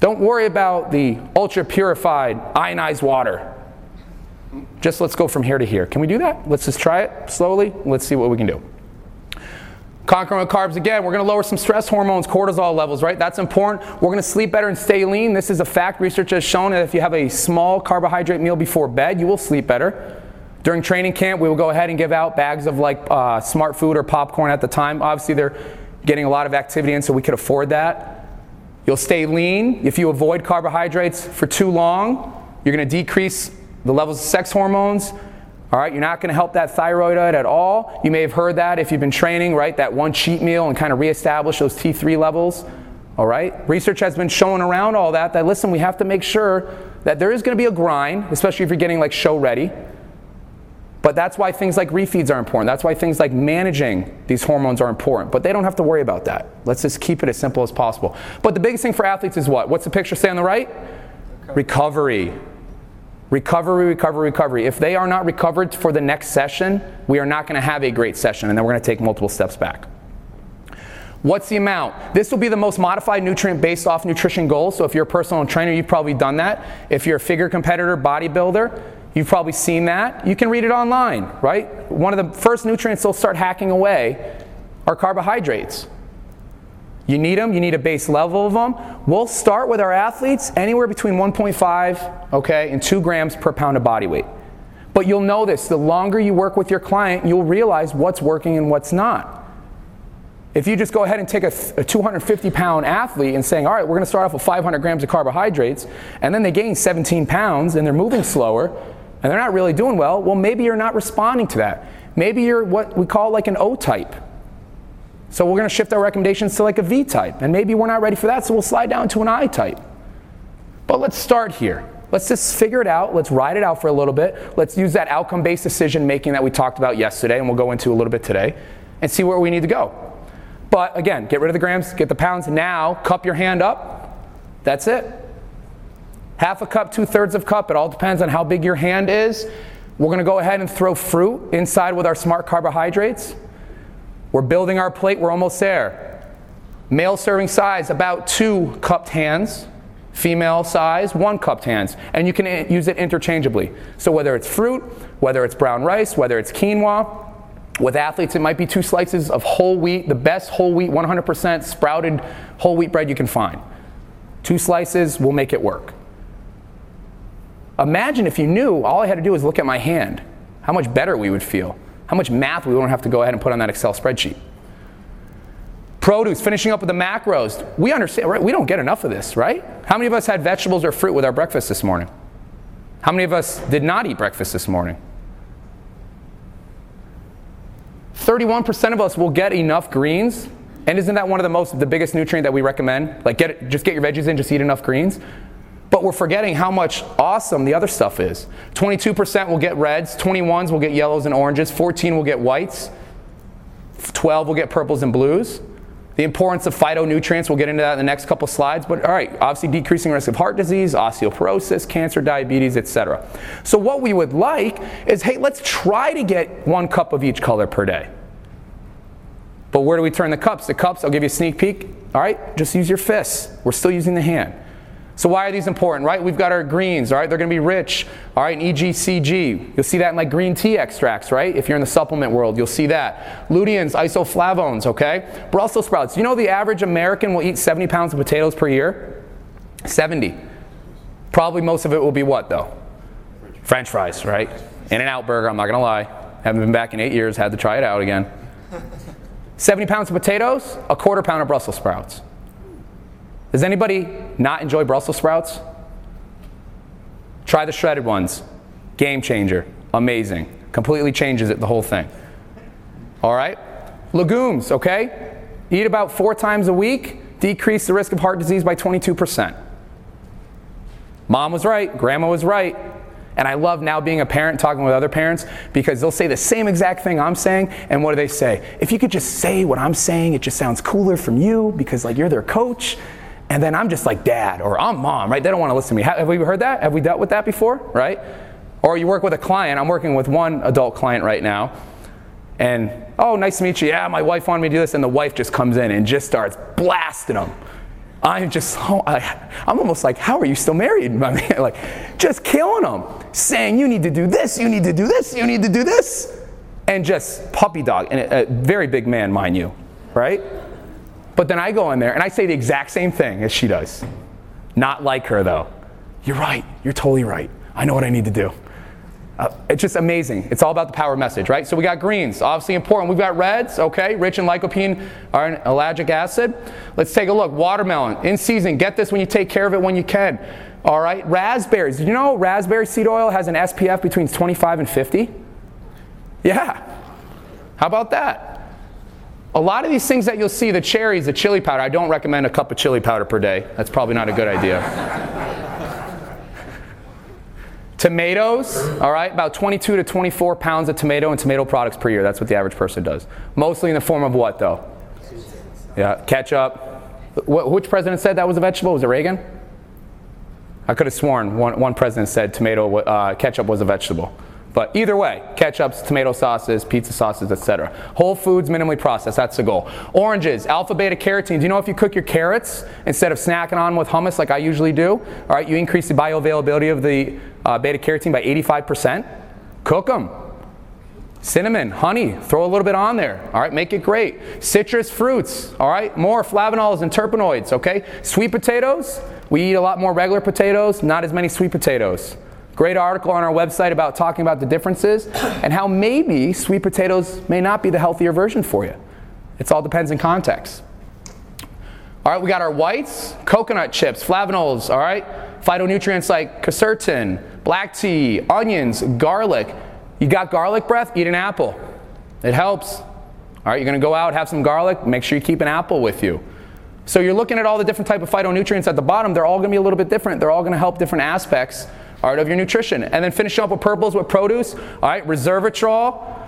Don't worry about the ultra purified ionized water. Just let's go from here to here. Can we do that? Let's just try it slowly. Let's see what we can do. Conquering carbs again, we're going to lower some stress hormones, cortisol levels, right? That's important. We're going to sleep better and stay lean. This is a fact. Research has shown that if you have a small carbohydrate meal before bed, you will sleep better. During training camp, we will go ahead and give out bags of like uh, smart food or popcorn at the time. Obviously, they're getting a lot of activity in, so we could afford that. You'll stay lean. If you avoid carbohydrates for too long, you're going to decrease the levels of sex hormones. All right, you're not going to help that thyroid out at all. You may have heard that if you've been training, right? That one cheat meal and kind of reestablish those T3 levels. All right, research has been showing around all that that listen, we have to make sure that there is going to be a grind, especially if you're getting like show ready. But that's why things like refeeds are important. That's why things like managing these hormones are important. But they don't have to worry about that. Let's just keep it as simple as possible. But the biggest thing for athletes is what? What's the picture say on the right? Recovery. Recovery. Recovery, recovery, recovery. If they are not recovered for the next session, we are not going to have a great session, and then we're going to take multiple steps back. What's the amount? This will be the most modified nutrient based off nutrition goals. So if you're a personal trainer, you've probably done that. If you're a figure competitor, bodybuilder, you've probably seen that. You can read it online, right? One of the first nutrients they'll start hacking away are carbohydrates. You need them, you need a base level of them. We'll start with our athletes anywhere between 1.5, okay, and 2 grams per pound of body weight. But you'll know this the longer you work with your client, you'll realize what's working and what's not. If you just go ahead and take a, a 250 pound athlete and saying, all right, we're going to start off with 500 grams of carbohydrates, and then they gain 17 pounds and they're moving slower and they're not really doing well, well, maybe you're not responding to that. Maybe you're what we call like an O type. So we're going to shift our recommendations to like a V type. And maybe we're not ready for that, so we'll slide down to an I type. But let's start here. Let's just figure it out. Let's ride it out for a little bit. Let's use that outcome based decision making that we talked about yesterday, and we'll go into a little bit today, and see where we need to go. But again, get rid of the grams, get the pounds. Now, cup your hand up. That's it. Half a cup, two thirds of cup. It all depends on how big your hand is. We're going to go ahead and throw fruit inside with our smart carbohydrates. We're building our plate, we're almost there. Male serving size, about two cupped hands. Female size, one cupped hands. And you can eh, use it interchangeably. So whether it's fruit, whether it's brown rice, whether it's quinoa, with athletes, it might be two slices of whole wheat, the best whole wheat, 100% sprouted whole wheat bread you can find. Two slices will make it work. Imagine if you knew all I had to do was look at my hand, how much better we would feel, how much math we don't have to go ahead and put on that Excel spreadsheet. Produce, finishing up with the macros. We understand, right? We don't get enough of this, right? How many of us had vegetables or fruit with our breakfast this morning? How many of us did not eat breakfast this morning? 31% of us will get enough greens. And isn't that one of the most, the biggest nutrient that we recommend? Like, get just get your veggies in, just eat enough greens. But we're forgetting how much awesome the other stuff is. 22% will get reds, 21s will get yellows and oranges, 14 will get whites, 12 will get purples and blues. The importance of phytonutrients, we'll get into that in the next couple slides, but all right, obviously decreasing risk of heart disease, osteoporosis, cancer, diabetes, etc. So what we would like is, hey, let's try to get one cup of each color per day. But where do we turn the cups? The cups, I'll give you a sneak peek. All right, just use your fists. We're still using the hand. So why are these important, right? We've got our greens, all right? They're going to be rich, all right, in EGCG. You'll see that in like green tea extracts, right? If you're in the supplement world, you'll see that. Luteins, isoflavones, okay? Brussels sprouts. You know the average American will eat 70 pounds of potatoes per year? 70. Probably most of it will be what, though? French fries, right? In-N-Out Burger, I'm not going to lie. Haven't been back in eight years, had to try it out again. 70 pounds of potatoes, a quarter pound of Brussels sprouts. Does anybody not enjoy Brussels sprouts? Try the shredded ones. Game changer. Amazing. Completely changes it, the whole thing. All right? Legumes, okay? Eat about four times a week, decrease the risk of heart disease by 22%. Mom was right, grandma was right. And I love now being a parent talking with other parents because they'll say the same exact thing I'm saying. And what do they say? If you could just say what I'm saying, it just sounds cooler from you because, like, you're their coach. And then I'm just like dad or I'm mom, right? They don't want to listen to me. Have we heard that? Have we dealt with that before, right? Or you work with a client. I'm working with one adult client right now. And, oh, nice to meet you. Yeah, my wife wanted me to do this. And the wife just comes in and just starts blasting them. I'm just, oh, I, am almost like, how are you still married? like, just killing them, saying, you need to do this, you need to do this, you need to do this. And just puppy dog, and a, a very big man, mind you, right? But then I go in there and I say the exact same thing as she does. Not like her, though. You're right. You're totally right. I know what I need to do. Uh, it's just amazing. It's all about the power message, right? So we got greens, obviously important. We've got reds, okay, rich in lycopene or in ellagic acid. Let's take a look. Watermelon, in season. Get this when you take care of it when you can. All right, raspberries. Did you know raspberry seed oil has an SPF between 25 and 50? Yeah. How about that? A lot of these things that you'll see, the cherries, the chili powder, I don't recommend a cup of chili powder per day. That's probably not a good idea. Tomatoes, all right, about 22 to 24 pounds of tomato and tomato products per year. That's what the average person does. Mostly in the form of what, though? Yeah, ketchup. Wh- which president said that was a vegetable? Was it Reagan? I could have sworn one, one president said tomato, uh, ketchup was a vegetable. But either way, ketchups, tomato sauces, pizza sauces, etc. Whole foods, minimally processed, that's the goal. Oranges, alpha beta carotene. Do you know if you cook your carrots instead of snacking on with hummus like I usually do, all right, you increase the bioavailability of the uh, beta carotene by 85%? Cook them. Cinnamon, honey, throw a little bit on there. All right, make it great. Citrus fruits, all right, more flavonols and terpenoids, okay? Sweet potatoes, we eat a lot more regular potatoes, not as many sweet potatoes. Great article on our website about talking about the differences and how maybe sweet potatoes may not be the healthier version for you. It all depends in context. All right, we got our whites, coconut chips, flavonols, all right? Phytonutrients like quercetin, black tea, onions, garlic. You got garlic breath? Eat an apple. It helps. All right, you're going to go out, have some garlic, make sure you keep an apple with you. So you're looking at all the different type of phytonutrients at the bottom. They're all going to be a little bit different. They're all going to help different aspects right, of your nutrition. And then finish up with purples with produce. All right, resveratrol.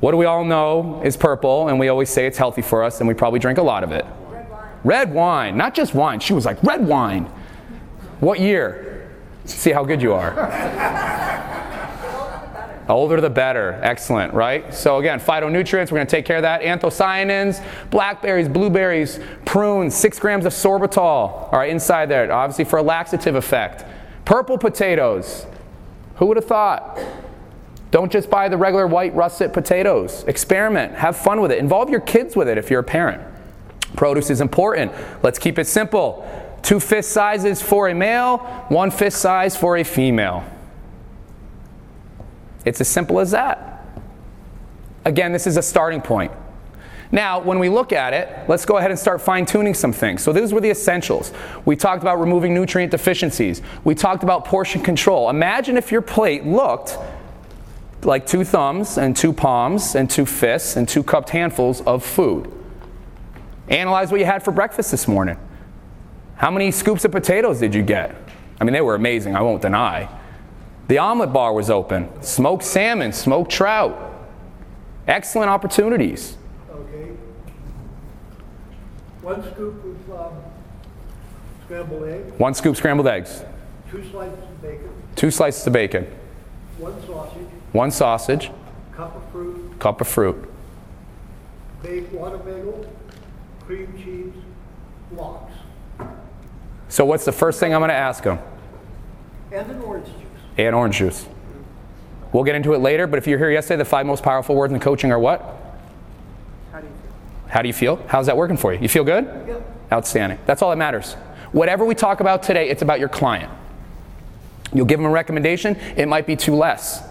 What do we all know is purple, and we always say it's healthy for us, and we probably drink a lot of it. Red wine. Red wine, not just wine. She was like, red wine. What year? See how good you are. The older the better. Excellent, right? So again, phytonutrients, we're going to take care of that. Anthocyanins, blackberries, blueberries, prunes, six grams of sorbitol, all right, inside there, obviously for a laxative effect. Purple potatoes. Who would have thought? Don't just buy the regular white russet potatoes. Experiment. Have fun with it. Involve your kids with it if you're a parent. Produce is important. Let's keep it simple. Two fist sizes for a male, one fist size for a female. It's as simple as that. Again, this is a starting point. Now, when we look at it, let's go ahead and start fine tuning some things. So, these were the essentials. We talked about removing nutrient deficiencies. We talked about portion control. Imagine if your plate looked like two thumbs and two palms and two fists and two cupped handfuls of food. Analyze what you had for breakfast this morning. How many scoops of potatoes did you get? I mean, they were amazing, I won't deny. The omelet bar was open, smoked salmon, smoked trout. Excellent opportunities. One scoop of um, scrambled egg, One scoop scrambled eggs, two slices of bacon, two slices of bacon, one sausage, one sausage, cup of fruit, cup of fruit. baked water bagel, cream cheese, lox, So, what's the first thing I'm going to ask them? and an orange juice. And orange juice. We'll get into it later, but if you're here yesterday, the five most powerful words in coaching are what? How do you feel? How do you feel? How's that working for you? You feel good? Yep. Outstanding. That's all that matters. Whatever we talk about today, it's about your client. You'll give them a recommendation, it might be too less.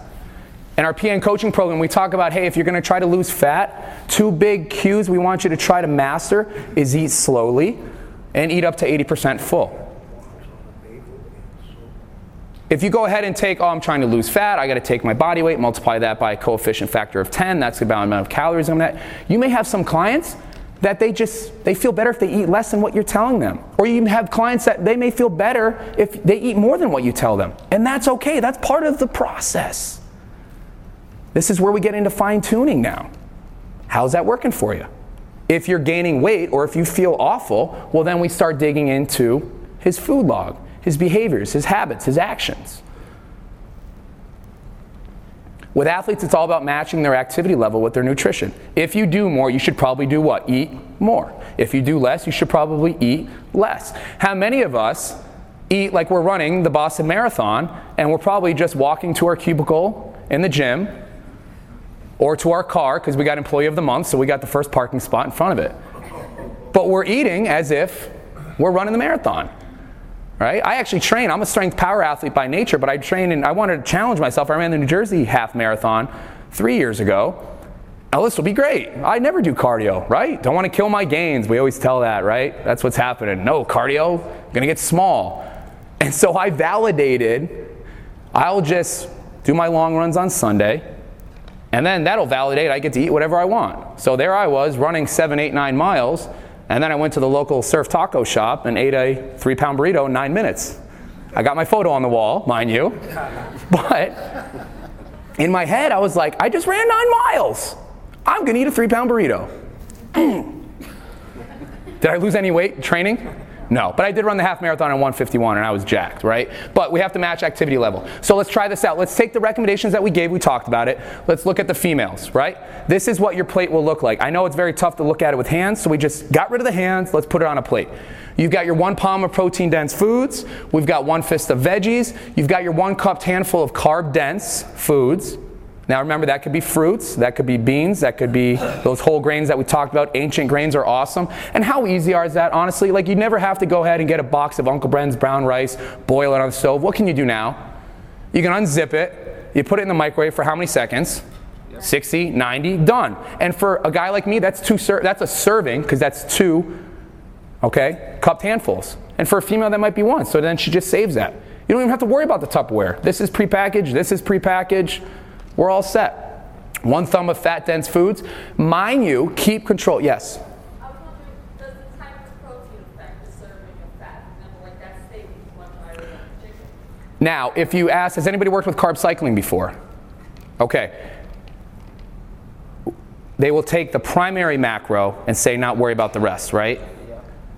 In our PN coaching program, we talk about hey, if you're going to try to lose fat, two big cues we want you to try to master is eat slowly and eat up to 80% full. If you go ahead and take, oh, I'm trying to lose fat, I got to take my body weight, multiply that by a coefficient factor of 10, that's the amount of calories I'm at. You may have some clients that they just they feel better if they eat less than what you're telling them. Or you have clients that they may feel better if they eat more than what you tell them. And that's okay. That's part of the process. This is where we get into fine tuning now. How's that working for you? If you're gaining weight or if you feel awful, well, then we start digging into his food log, his behaviors, his habits, his actions. With athletes, it's all about matching their activity level with their nutrition. If you do more, you should probably do what? Eat more. If you do less, you should probably eat less. How many of us eat like we're running the Boston Marathon and we're probably just walking to our cubicle in the gym or to our car because we got employee of the month, so we got the first parking spot in front of it. But we're eating as if we're running the marathon. Right? I actually train. I'm a strength power athlete by nature, but I train and I wanted to challenge myself. I ran the New Jersey half marathon three years ago. Now this will be great. I never do cardio, right? Don't want to kill my gains. We always tell that, right? That's what's happening. No cardio, gonna get small. And so I validated. I'll just do my long runs on Sunday, and then that'll validate I get to eat whatever I want. So there I was running seven, eight, nine miles, and then I went to the local surf taco shop and ate a three pound burrito in nine minutes. I got my photo on the wall, mind you. But in my head, I was like, I just ran nine miles. I'm gonna eat a three pound burrito. Did I lose any weight training? No, but I did run the half marathon in 151 and I was jacked, right? But we have to match activity level. So let's try this out. Let's take the recommendations that we gave, we talked about it. Let's look at the females, right? This is what your plate will look like. I know it's very tough to look at it with hands, so we just got rid of the hands, let's put it on a plate. You've got your one palm of protein dense foods, we've got one fist of veggies, you've got your one cupped handful of carb dense foods, now remember, that could be fruits, that could be beans, that could be those whole grains that we talked about. Ancient grains are awesome. And how easy are that, honestly? Like, you never have to go ahead and get a box of Uncle Ben's brown rice, boil it on the stove. What can you do now? You can unzip it, you put it in the microwave for how many seconds? 60, 90, done. And for a guy like me, that's two ser- that's a serving, because that's two, okay, cupped handfuls. And for a female, that might be one. So then she just saves that. You don't even have to worry about the Tupperware. This is prepackaged, this is prepackaged. We're all set. One thumb of fat dense foods. Mind you, keep control. Yes? I was wondering, does the type of protein affect the serving of fat? For example, like that steak is much higher than the chicken. Now, if you ask, has anybody worked with carb cycling before? Okay. They will take the primary macro and say not worry about the rest, right?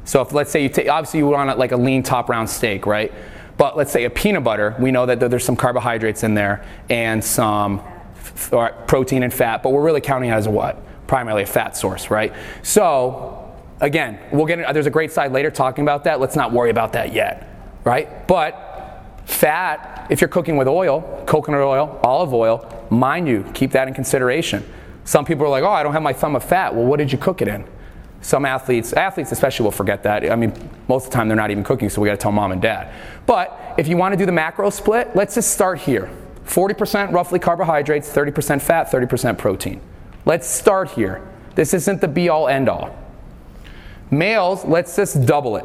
So if let's say you take, obviously you want like a lean top round steak, right? But let's say a peanut butter, we know that there's some carbohydrates in there and some f- protein and fat, but we're really counting it as a what? Primarily a fat source, right? So again, we'll get there's a great side later talking about that. Let's not worry about that yet, right? But fat, if you're cooking with oil, coconut oil, olive oil, mind you, keep that in consideration. Some people are like, oh, I don't have my thumb of fat. Well, what did you cook it in? Some athletes, athletes especially, will forget that. I mean, most of the time they're not even cooking, so we got to tell mom and dad. But if you want to do the macro split, let's just start here 40% roughly carbohydrates, 30% fat, 30% protein. Let's start here. This isn't the be all end all. Males, let's just double it.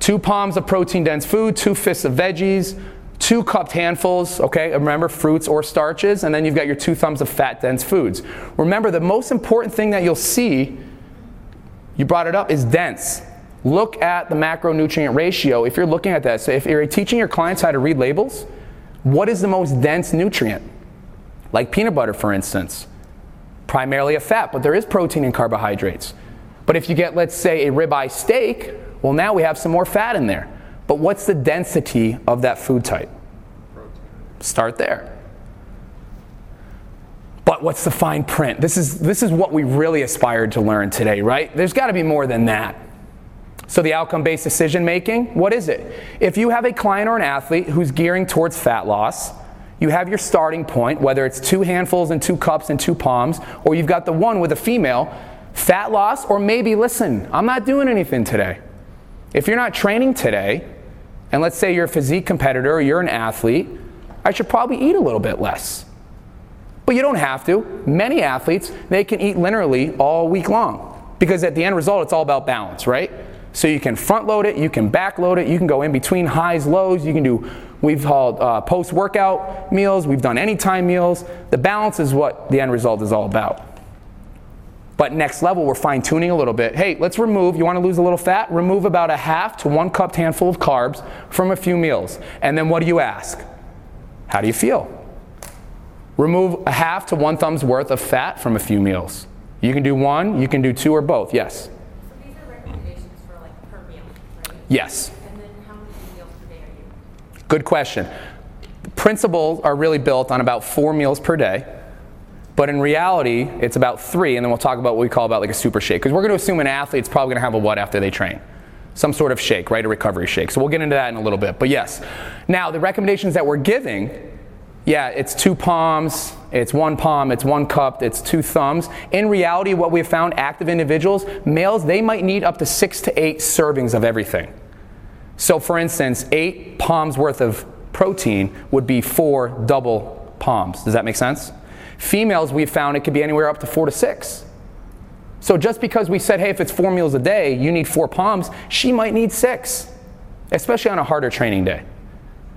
Two palms of protein dense food, two fists of veggies, two cupped handfuls, okay, remember fruits or starches, and then you've got your two thumbs of fat dense foods. Remember, the most important thing that you'll see, you brought it up, is dense. Look at the macronutrient ratio if you're looking at that. So if you're teaching your clients how to read labels, what is the most dense nutrient? Like peanut butter, for instance. Primarily a fat, but there is protein and carbohydrates. But if you get, let's say, a ribeye steak, well, now we have some more fat in there. But what's the density of that food type? Start there. But what's the fine print? This is, this is what we really aspired to learn today, right? There's got to be more than that. So, the outcome based decision making, what is it? If you have a client or an athlete who's gearing towards fat loss, you have your starting point, whether it's two handfuls and two cups and two palms, or you've got the one with a female, fat loss, or maybe, listen, I'm not doing anything today. If you're not training today, and let's say you're a physique competitor or you're an athlete, I should probably eat a little bit less. But you don't have to. Many athletes, they can eat linearly all week long because at the end result, it's all about balance, right? So you can front load it, you can back load it, you can go in between highs, lows, you can do, we've called uh, post workout meals, we've done anytime meals. The balance is what the end result is all about. But next level, we're fine tuning a little bit. Hey, let's remove, you want to lose a little fat? Remove about a half to one cupped handful of carbs from a few meals. And then what do you ask? How do you feel? Remove a half to one thumb's worth of fat from a few meals. You can do one, you can do two, or both. Yes? So these are recommendations for like per meal, right? Yes. And then how many meals per day are you? Good question. The principles are really built on about four meals per day. But in reality, it's about three, and then we'll talk about what we call about like a super shake. Because we're going to assume an athlete's probably going to have a what after they train? Some sort of shake, right? A recovery shake. So we'll get into that in a little bit. But yes. Now, the recommendations that we're giving, yeah, it's two palms, it's one palm, it's one cup, it's two thumbs. In reality, what we've found, active individuals, males, they might need up to six to eight servings of everything. So for instance, eight palms worth of protein would be four double palms. Does that make sense? Females, we've found it could be anywhere up to four to six. So just because we said, hey, if it's four meals a day, you need four palms, she might need six, especially on a harder training day.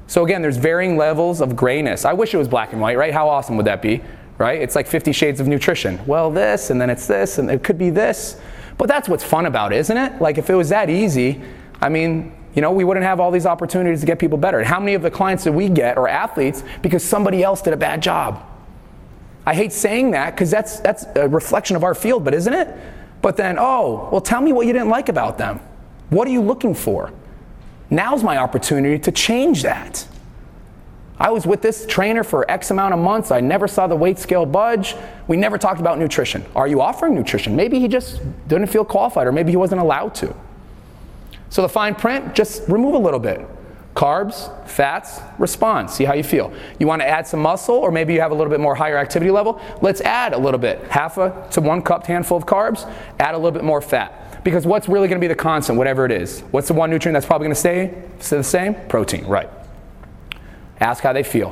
So again, there's varying levels of grayness. I wish it was black and white, right? How awesome would that be, right? It's like 50 shades of nutrition. Well, this, and then it's this, and it could be this. But that's what's fun about it, isn't it? Like if it was that easy, I mean, you know, we wouldn't have all these opportunities to get people better. And how many of the clients that we get are athletes because somebody else did a bad job? I hate saying that because that's, that's a reflection of our field, but isn't it? But then, oh, well, tell me what you didn't like about them. What are you looking for? Now's my opportunity to change that. I was with this trainer for X amount of months. I never saw the weight scale budge. We never talked about nutrition. Are you offering nutrition? Maybe he just didn't feel qualified, or maybe he wasn't allowed to. So the fine print, just remove a little bit. Carbs, fats, respond. See how you feel. You want to add some muscle, or maybe you have a little bit more higher activity level. Let's add a little bit, half a to one cup handful of carbs, add a little bit more fat. Because what's really going to be the constant, whatever it is? What's the one nutrient that's probably going to stay, stay the same? Protein, right. Ask how they feel.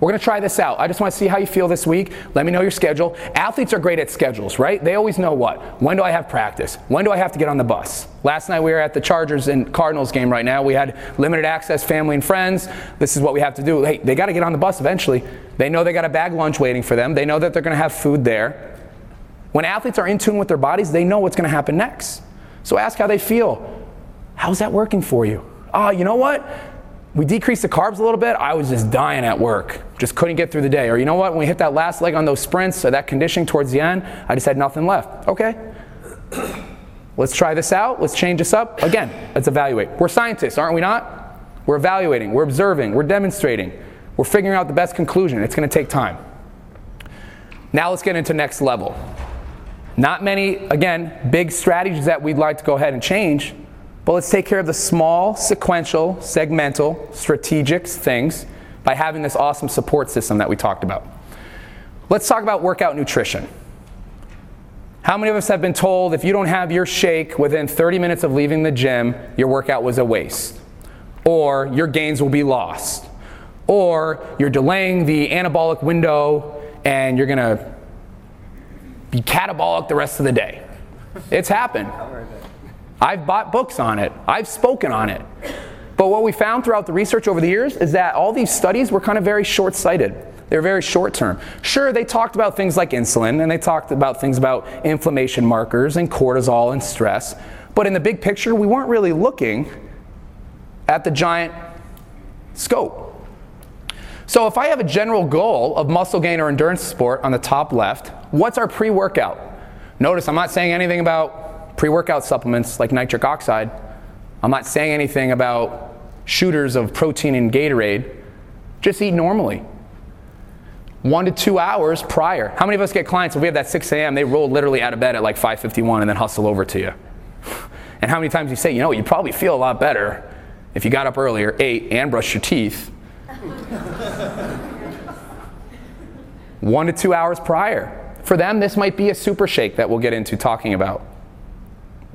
We're going to try this out. I just want to see how you feel this week. Let me know your schedule. Athletes are great at schedules, right? They always know what. When do I have practice? When do I have to get on the bus? Last night we were at the Chargers and Cardinals game right now. We had limited access, family and friends. This is what we have to do. Hey, they got to get on the bus eventually. They know they got a bag lunch waiting for them. They know that they're going to have food there. When athletes are in tune with their bodies, they know what's going to happen next. So ask how they feel. How's that working for you? Oh, you know what? we decreased the carbs a little bit, I was just dying at work. Just couldn't get through the day. Or you know what, when we hit that last leg on those sprints or that conditioning towards the end, I just had nothing left. Okay. Let's try this out. Let's change this up. Again, let's evaluate. We're scientists, aren't we not? We're evaluating, we're observing, we're demonstrating, we're figuring out the best conclusion. It's going to take time. Now let's get into next level. Not many, again, big strategies that we'd like to go ahead and change, but let's take care of the small, sequential, segmental, strategic things by having this awesome support system that we talked about. Let's talk about workout nutrition. How many of us have been told if you don't have your shake within 30 minutes of leaving the gym, your workout was a waste? Or your gains will be lost? Or you're delaying the anabolic window and you're gonna be catabolic the rest of the day? It's happened. I've bought books on it, I've spoken on it. But what we found throughout the research over the years is that all these studies were kind of very short sighted. They're very short term. Sure, they talked about things like insulin and they talked about things about inflammation markers and cortisol and stress. But in the big picture, we weren't really looking at the giant scope. So if I have a general goal of muscle gain or endurance sport on the top left, what's our pre workout? Notice I'm not saying anything about pre workout supplements like nitric oxide. I'm not saying anything about shooters of protein and Gatorade. Just eat normally one to two hours prior. How many of us get clients, if we have that 6 a.m., they roll literally out of bed at like 5.51 and then hustle over to you? And how many times you say, you know, you probably feel a lot better if you got up earlier, ate, and brushed your teeth. one to two hours prior. For them, this might be a super shake that we'll get into talking about.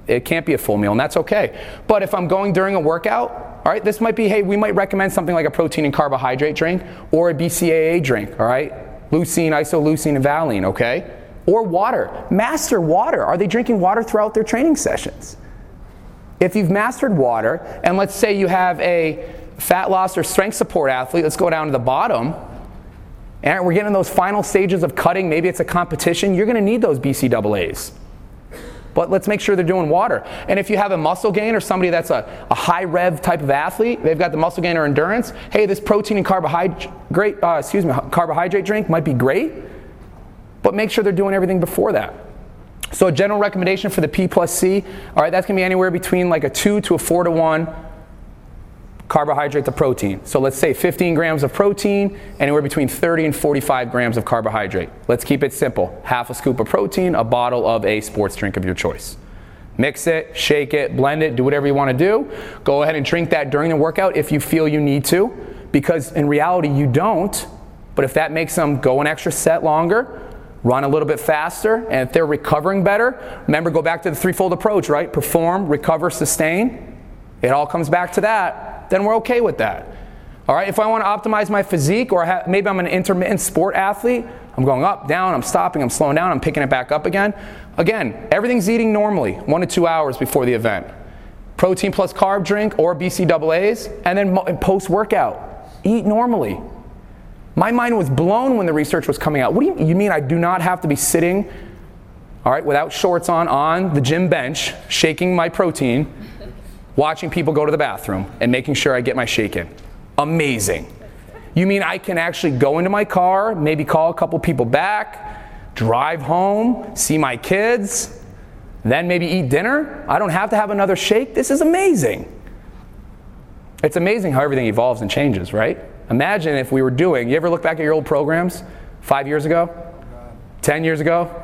It can't be a full meal, and that's okay. But if I'm going during a workout, all right, this might be, hey, we might recommend something like a protein and carbohydrate drink or a BCAA drink, all right? Leucine, isoleucine, and valine, okay? Or water. Master water. Are they drinking water throughout their training sessions? If you've mastered water, and let's say you have a fat loss or strength support athlete, let's go down to the bottom, and we're getting those final stages of cutting, maybe it's a competition, you're gonna need those BCAAs but let's make sure they're doing water. And if you have a muscle gain or somebody that's a, a high rev type of athlete, they've got the muscle gain or endurance, hey, this protein and carbohydrate, uh, excuse me, carbohydrate drink might be great, but make sure they're doing everything before that. So a general recommendation for the P plus C, all right, that's gonna be anywhere between like a two to a four to one carbohydrate to protein. So let's say 15 grams of protein, anywhere between 30 and 45 grams of carbohydrate. Let's keep it simple. Half a scoop of protein, a bottle of a sports drink of your choice. Mix it, shake it, blend it, do whatever you want to do. Go ahead and drink that during the workout if you feel you need to, because in reality you don't. But if that makes them go an extra set longer, run a little bit faster, and if they're recovering better, remember go back to the threefold approach, right? Perform, recover, sustain. It all comes back to that then we're okay with that. All right, if I want to optimize my physique, or have, maybe I'm an intermittent sport athlete, I'm going up, down, I'm stopping, I'm slowing down, I'm picking it back up again. Again, everything's eating normally, one to two hours before the event. Protein plus carb drink or BCAAs, and then post workout, eat normally. My mind was blown when the research was coming out. What do you, you mean I do not have to be sitting, all right, without shorts on, on the gym bench, shaking my protein? Watching people go to the bathroom and making sure I get my shake in. Amazing. You mean I can actually go into my car, maybe call a couple people back, drive home, see my kids, then maybe eat dinner? I don't have to have another shake? This is amazing. It's amazing how everything evolves and changes, right? Imagine if we were doing, you ever look back at your old programs five years ago? Ten years ago?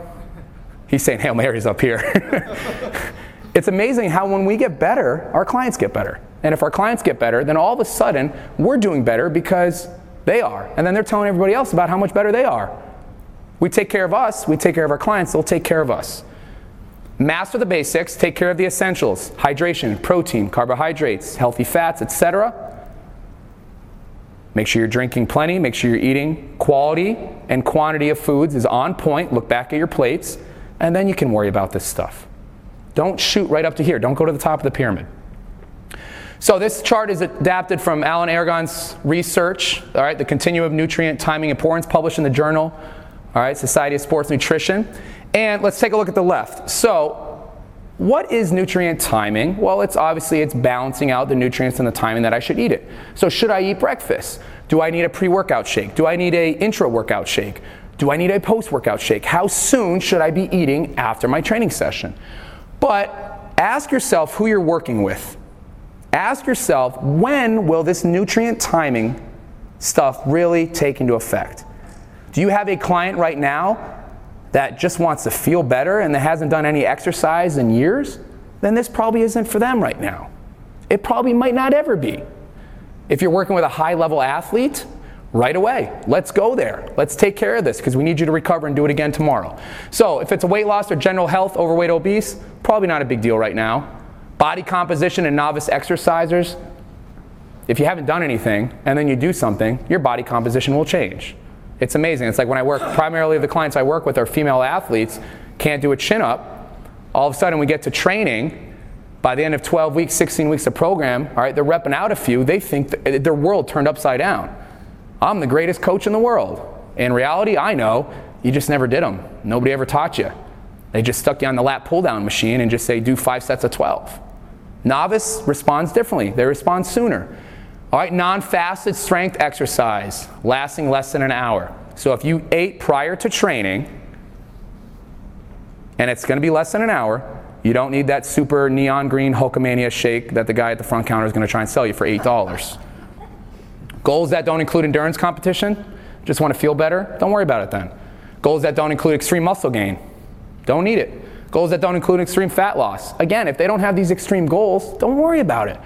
He's saying Hail Mary's up here. It's amazing how when we get better, our clients get better. And if our clients get better, then all of a sudden we're doing better because they are. And then they're telling everybody else about how much better they are. We take care of us, we take care of our clients, they'll take care of us. Master the basics, take care of the essentials hydration, protein, carbohydrates, healthy fats, etc. Make sure you're drinking plenty, make sure you're eating quality and quantity of foods is on point. Look back at your plates, and then you can worry about this stuff. Don't shoot right up to here. Don't go to the top of the pyramid. So this chart is adapted from Alan Aragon's research, all right, the continuum of nutrient timing importance published in the journal, all right, Society of Sports Nutrition. And let's take a look at the left. So what is nutrient timing? Well, it's obviously it's balancing out the nutrients and the timing that I should eat it. So should I eat breakfast? Do I need a pre-workout shake? Do I need a intra-workout shake? Do I need a post-workout shake? How soon should I be eating after my training session? But ask yourself who you're working with. Ask yourself when will this nutrient timing stuff really take into effect? Do you have a client right now that just wants to feel better and that hasn't done any exercise in years? Then this probably isn't for them right now. It probably might not ever be. If you're working with a high level athlete right away. Let's go there. Let's take care of this because we need you to recover and do it again tomorrow. So, if it's a weight loss or general health, overweight, obese, probably not a big deal right now. Body composition and novice exercisers, if you haven't done anything and then you do something, your body composition will change. It's amazing. It's like when I work, primarily the clients I work with are female athletes, can't do a chin up. All of a sudden, we get to training. By the end of 12 weeks, 16 weeks of program, all right, they're repping out a few. They think their world turned upside down. I'm the greatest coach in the world. In reality, I know you just never did them. Nobody ever taught you. They just stuck you on the lat pull down machine and just say, do five sets of 12. Novice responds differently, they respond sooner. All right, non fasted strength exercise lasting less than an hour. So if you ate prior to training, and it's going to be less than an hour, you don't need that super neon green Hulkamania shake that the guy at the front counter is going to try and sell you for $8. Goals that don't include endurance competition, just want to feel better, don't worry about it then. Goals that don't include extreme muscle gain, don't need it. Goals that don't include extreme fat loss. Again, if they don't have these extreme goals, don't worry about it.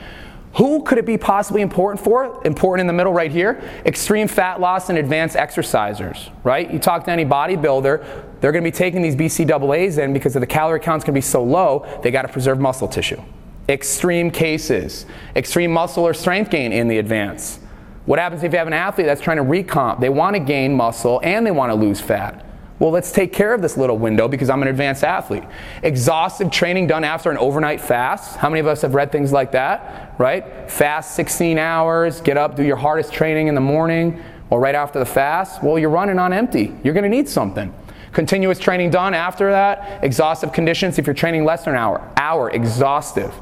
Who could it be possibly important for? Important in the middle right here. Extreme fat loss and advanced exercisers, right? You talk to any bodybuilder, they're going to be taking these BCAAs in because of the calorie count's going to be so low, they got to preserve muscle tissue. Extreme cases, extreme muscle or strength gain in the advance. What happens if you have an athlete that's trying to recomp? They want to gain muscle and they want to lose fat. Well, let's take care of this little window because I'm an advanced athlete. Exhaustive training done after an overnight fast. How many of us have read things like that, right? Fast 16 hours, get up, do your hardest training in the morning or right after the fast. Well, you're running on empty. You're going to need something. Continuous training done after that. Exhaustive conditions if you're training less than an hour. Hour, exhaustive.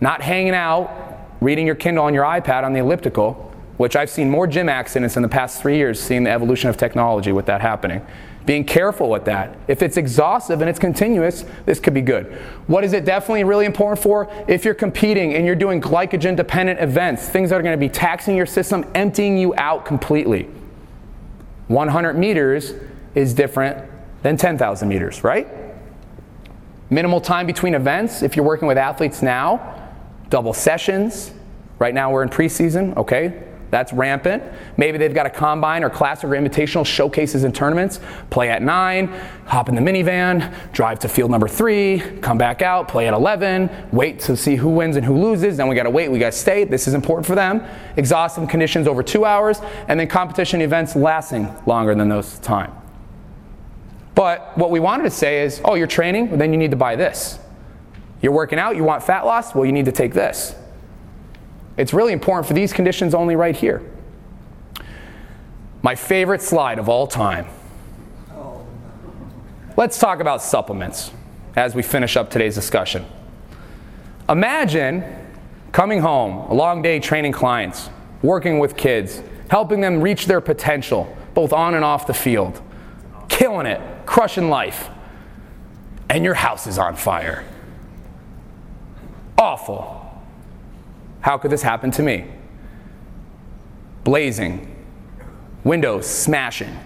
Not hanging out, reading your Kindle on your iPad on the elliptical, which I've seen more gym accidents in the past three years, seeing the evolution of technology with that happening being careful with that. If it's exhaustive and it's continuous, this could be good. What is it definitely really important for? If you're competing and you're doing glycogen dependent events, things that are going to be taxing your system, emptying you out completely. 100 meters is different than 10,000 meters, right? Minimal time between events, if you're working with athletes now, double sessions. Right now we're in preseason, okay? That's rampant. Maybe they've got a combine or classic or invitational showcases and tournaments. Play at 9, hop in the minivan, drive to field number 3, come back out, play at 11, wait to see who wins and who loses. Then we got to wait, we got to stay. This is important for them. Exhaustive conditions over 2 hours, and then competition events lasting longer than those time. But what we wanted to say is, oh, you're training? Well, then you need to buy this. You're working out, you want fat loss? Well, you need to take this. It's really important for these conditions only right here. My favorite slide of all time. Let's talk about supplements as we finish up today's discussion. Imagine coming home, a long day training clients, working with kids, helping them reach their potential, both on and off the field, killing it, crushing life, and your house is on fire. Awful. How could this happen to me? Blazing, windows smashing.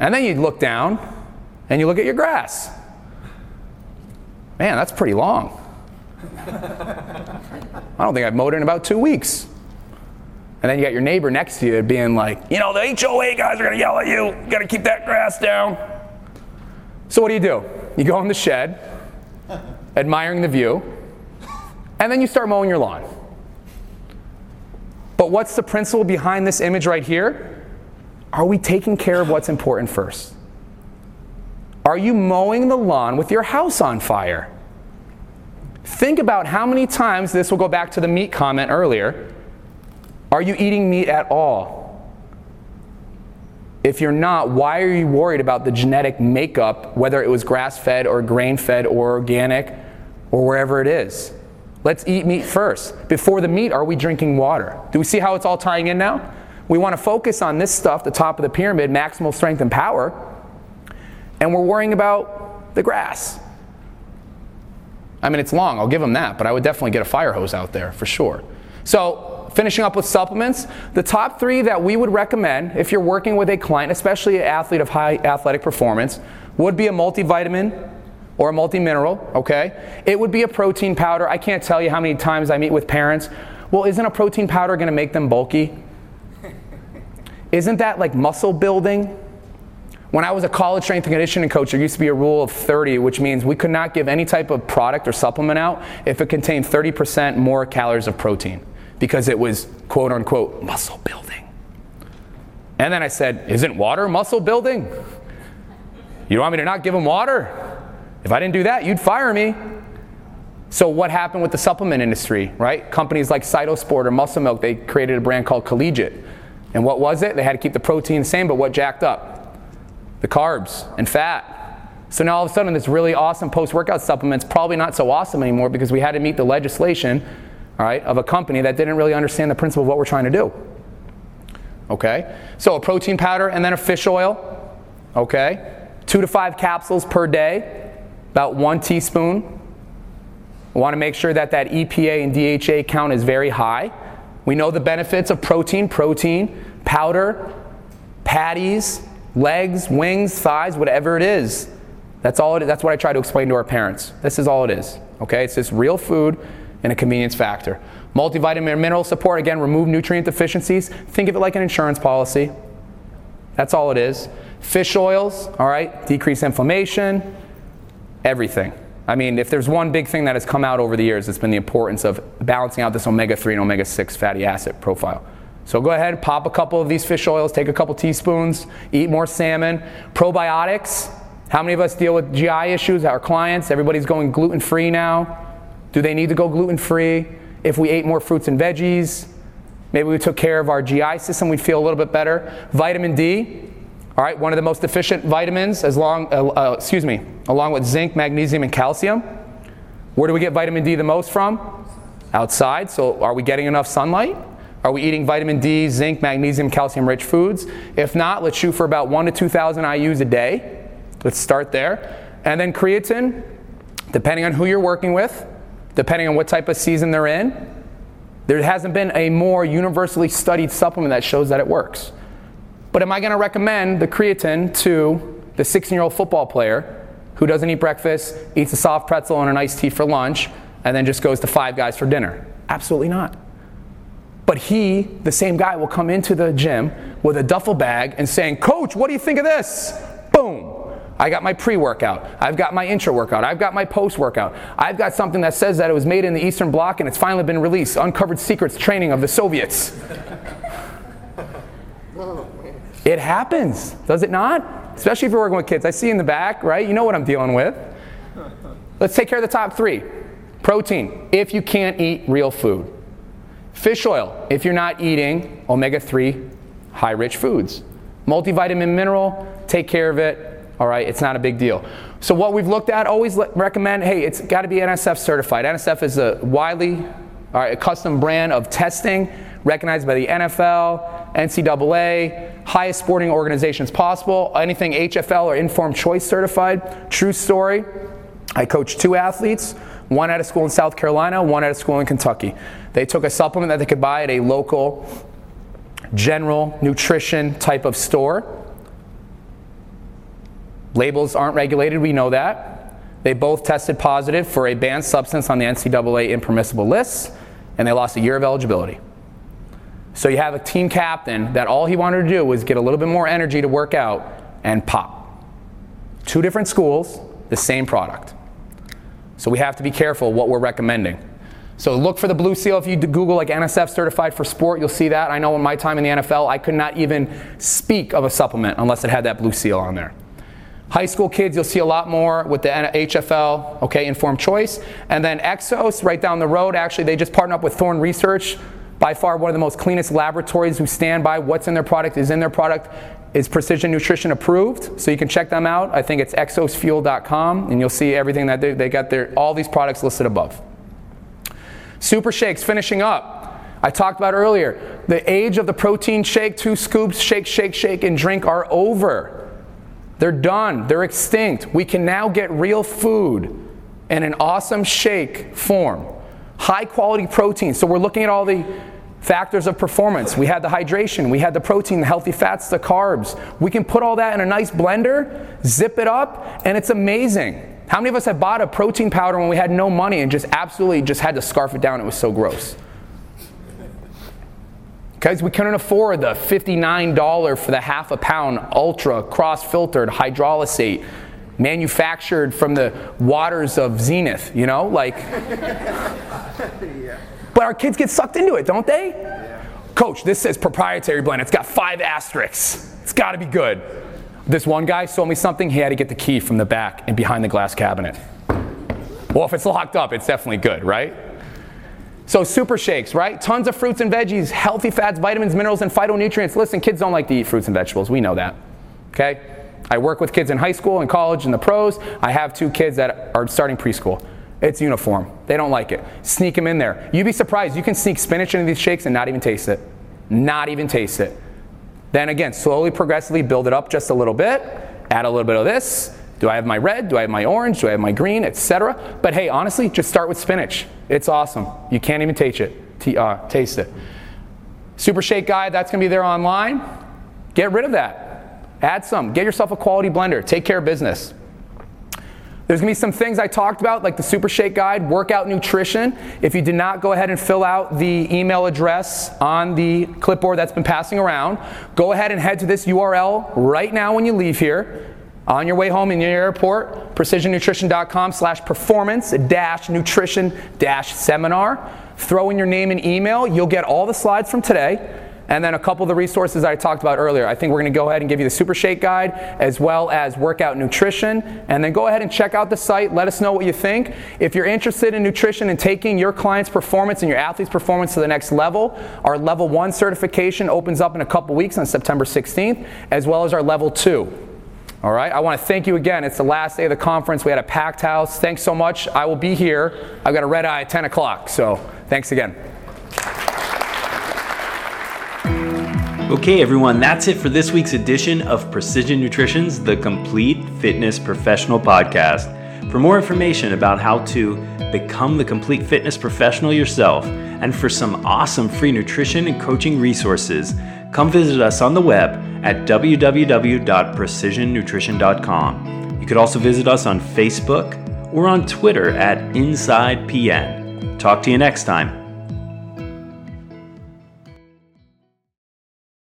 And then you look down and you look at your grass. Man, that's pretty long. I don't think I've mowed in about two weeks. And then you got your neighbor next to you being like, you know, the HOA guys are gonna yell at you. You gotta keep that grass down. So what do you do? You go in the shed, admiring the view, and then you start mowing your lawn. But what's the principle behind this image right here? Are we taking care of what's important first? Are you mowing the lawn with your house on fire? Think about how many times, this will go back to the meat comment earlier. Are you eating meat at all? If you're not, why are you worried about the genetic makeup, whether it was grass fed or grain fed or organic or wherever it is? Let's eat meat first. Before the meat, are we drinking water? Do we see how it's all tying in now? We want to focus on this stuff, the top of the pyramid, maximal strength and power, and we're worrying about the grass. I mean, it's long, I'll give them that, but I would definitely get a fire hose out there for sure. So, finishing up with supplements, the top three that we would recommend if you're working with a client, especially an athlete of high athletic performance, would be a multivitamin, or a multi-mineral, okay? It would be a protein powder. I can't tell you how many times I meet with parents. Well, isn't a protein powder going to make them bulky? Isn't that like muscle building? When I was a college strength and conditioning coach, there used to be a rule of 30, which means we could not give any type of product or supplement out if it contained 30% more calories of protein because it was quote unquote muscle building. And then I said, Isn't water muscle building? You want me to not give them water? If I didn't do that, you'd fire me. So what happened with the supplement industry, right? Companies like Cytosport or Muscle Milk, they created a brand called Collegiate. And what was it? They had to keep the protein the same, but what jacked up? The carbs and fat. So now all of a sudden this really awesome post-workout supplement's probably not so awesome anymore because we had to meet the legislation, all right, of a company that didn't really understand the principle of what we're trying to do. Okay? So a protein powder and then a fish oil. Okay? Two to five capsules per day, about one teaspoon. We want to make sure that that EPA and DHA count is very high. We know the benefits of protein, protein, powder, patties, legs, wings, thighs, whatever it is. That's all. That's what I try to explain to our parents. This is all it is. Okay? It's just real food and a convenience factor. Multivitamin and mineral support, again, remove nutrient deficiencies. Think of it like an insurance policy. That's all it is. Fish oils, all right, decrease inflammation, everything. I mean, if there's one big thing that has come out over the years, it's been the importance of balancing out this omega 3 and omega 6 fatty acid profile. So go ahead, pop a couple of these fish oils, take a couple teaspoons, eat more salmon. Probiotics. How many of us deal with GI issues? Our clients, everybody's going gluten free now. Do they need to go gluten free? If we ate more fruits and veggies, maybe we took care of our GI system, we'd feel a little bit better. Vitamin D, all right, one of the most efficient vitamins, as long, uh, uh, excuse me, along with zinc, magnesium, and calcium. Where do we get vitamin D the most from? Outside. So, are we getting enough sunlight? Are we eating vitamin D, zinc, magnesium, calcium-rich foods? If not, let's shoot for about one to 2,000 IU's a day. Let's start there. And then creatine, depending on who you're working with, depending on what type of season they're in, there hasn't been a more universally studied supplement that shows that it works. But am I going to recommend the creatine to the 16 year old football player who doesn't eat breakfast, eats a soft pretzel and an iced tea for lunch, and then just goes to Five Guys for dinner? Absolutely not. But he, the same guy, will come into the gym with a duffel bag and saying, Coach, what do you think of this? Boom. I got my pre workout. I've got my intra workout. I've got my post workout. I've got something that says that it was made in the Eastern Bloc and it's finally been released Uncovered Secrets training of the Soviets. It happens, does it not? Especially if you're working with kids. I see in the back, right? You know what I'm dealing with. Let's take care of the top three. Protein, if you can't eat real food. Fish oil, if you're not eating omega 3 high rich foods. Multivitamin mineral, take care of it. All right, it's not a big deal. So, what we've looked at, always recommend hey, it's got to be NSF certified. NSF is a widely, all right, a custom brand of testing recognized by the NFL, NCAA, highest sporting organizations possible, anything HFL or informed choice certified. True story. I coached two athletes, one at a school in South Carolina, one at a school in Kentucky. They took a supplement that they could buy at a local general nutrition type of store. Labels aren't regulated, we know that. They both tested positive for a banned substance on the NCAA impermissible list, and they lost a year of eligibility. So you have a team captain that all he wanted to do was get a little bit more energy to work out and pop. Two different schools, the same product. So we have to be careful what we're recommending. So look for the blue seal if you Google like NSF certified for sport, you'll see that. I know in my time in the NFL, I could not even speak of a supplement unless it had that blue seal on there. High school kids, you'll see a lot more with the HFL, okay, informed choice. And then Exos, right down the road, actually, they just partnered up with Thorne Research by far one of the most cleanest laboratories who stand by what's in their product is in their product is precision nutrition approved. So you can check them out. I think it's exosfuel.com and you'll see everything that they, they got their all these products listed above. Super shakes finishing up. I talked about earlier the age of the protein shake two scoops shake shake shake and drink are over. They're done. They're extinct. We can now get real food in an awesome shake form high quality protein. So we're looking at all the factors of performance. We had the hydration, we had the protein, the healthy fats, the carbs. We can put all that in a nice blender, zip it up, and it's amazing. How many of us have bought a protein powder when we had no money and just absolutely just had to scarf it down? It was so gross. because we couldn't afford the $59 for the half a pound ultra cross filtered hydrolysate manufactured from the waters of Zenith, you know? Like, but our kids get sucked into it, don't they? Coach, this says proprietary blend. It's got five asterisks. It's got to be good. This one guy sold me something, he had to get the key from the back and behind the glass cabinet. Well, if it's locked up, it's definitely good, right? So, super shakes, right? Tons of fruits and veggies, healthy fats, vitamins, minerals, and phytonutrients. Listen, kids don't like to eat fruits and vegetables. We know that. Okay? I work with kids in high school and college and the pros. I have two kids that are starting preschool. It's uniform. They don't like it. Sneak them in there. You'd be surprised. You can sneak spinach into these shakes and not even taste it. Not even taste it. Then again, slowly, progressively build it up just a little bit. Add a little bit of this. Do I have my red? Do I have my orange? Do I have my green? Etc. But hey, honestly, just start with spinach. It's awesome. You can't even taste it. T- uh, taste it. Super Shake Guide, that's going to be there online. Get rid of that. Add some. Get yourself a quality blender. Take care of business. There's gonna be some things I talked about, like the Super Shake Guide, workout nutrition. If you did not go ahead and fill out the email address on the clipboard that's been passing around, go ahead and head to this URL right now when you leave here. On your way home in your airport, precisionnutrition.com slash performance dash nutrition dash seminar. Throw in your name and email. You'll get all the slides from today. And then a couple of the resources I talked about earlier. I think we're going to go ahead and give you the Super Shake Guide as well as workout nutrition. And then go ahead and check out the site. Let us know what you think. If you're interested in nutrition and taking your client's performance and your athlete's performance to the next level, our level one certification opens up in a couple weeks on September 16th, as well as our level two. All right, I want to thank you again. It's the last day of the conference. We had a packed house. Thanks so much. I will be here. I've got a red eye at 10 o'clock. So thanks again. Okay, everyone, that's it for this week's edition of Precision Nutrition's The Complete Fitness Professional Podcast. For more information about how to become the complete fitness professional yourself and for some awesome free nutrition and coaching resources, come visit us on the web at www.precisionnutrition.com. You could also visit us on Facebook or on Twitter at InsidePN. Talk to you next time.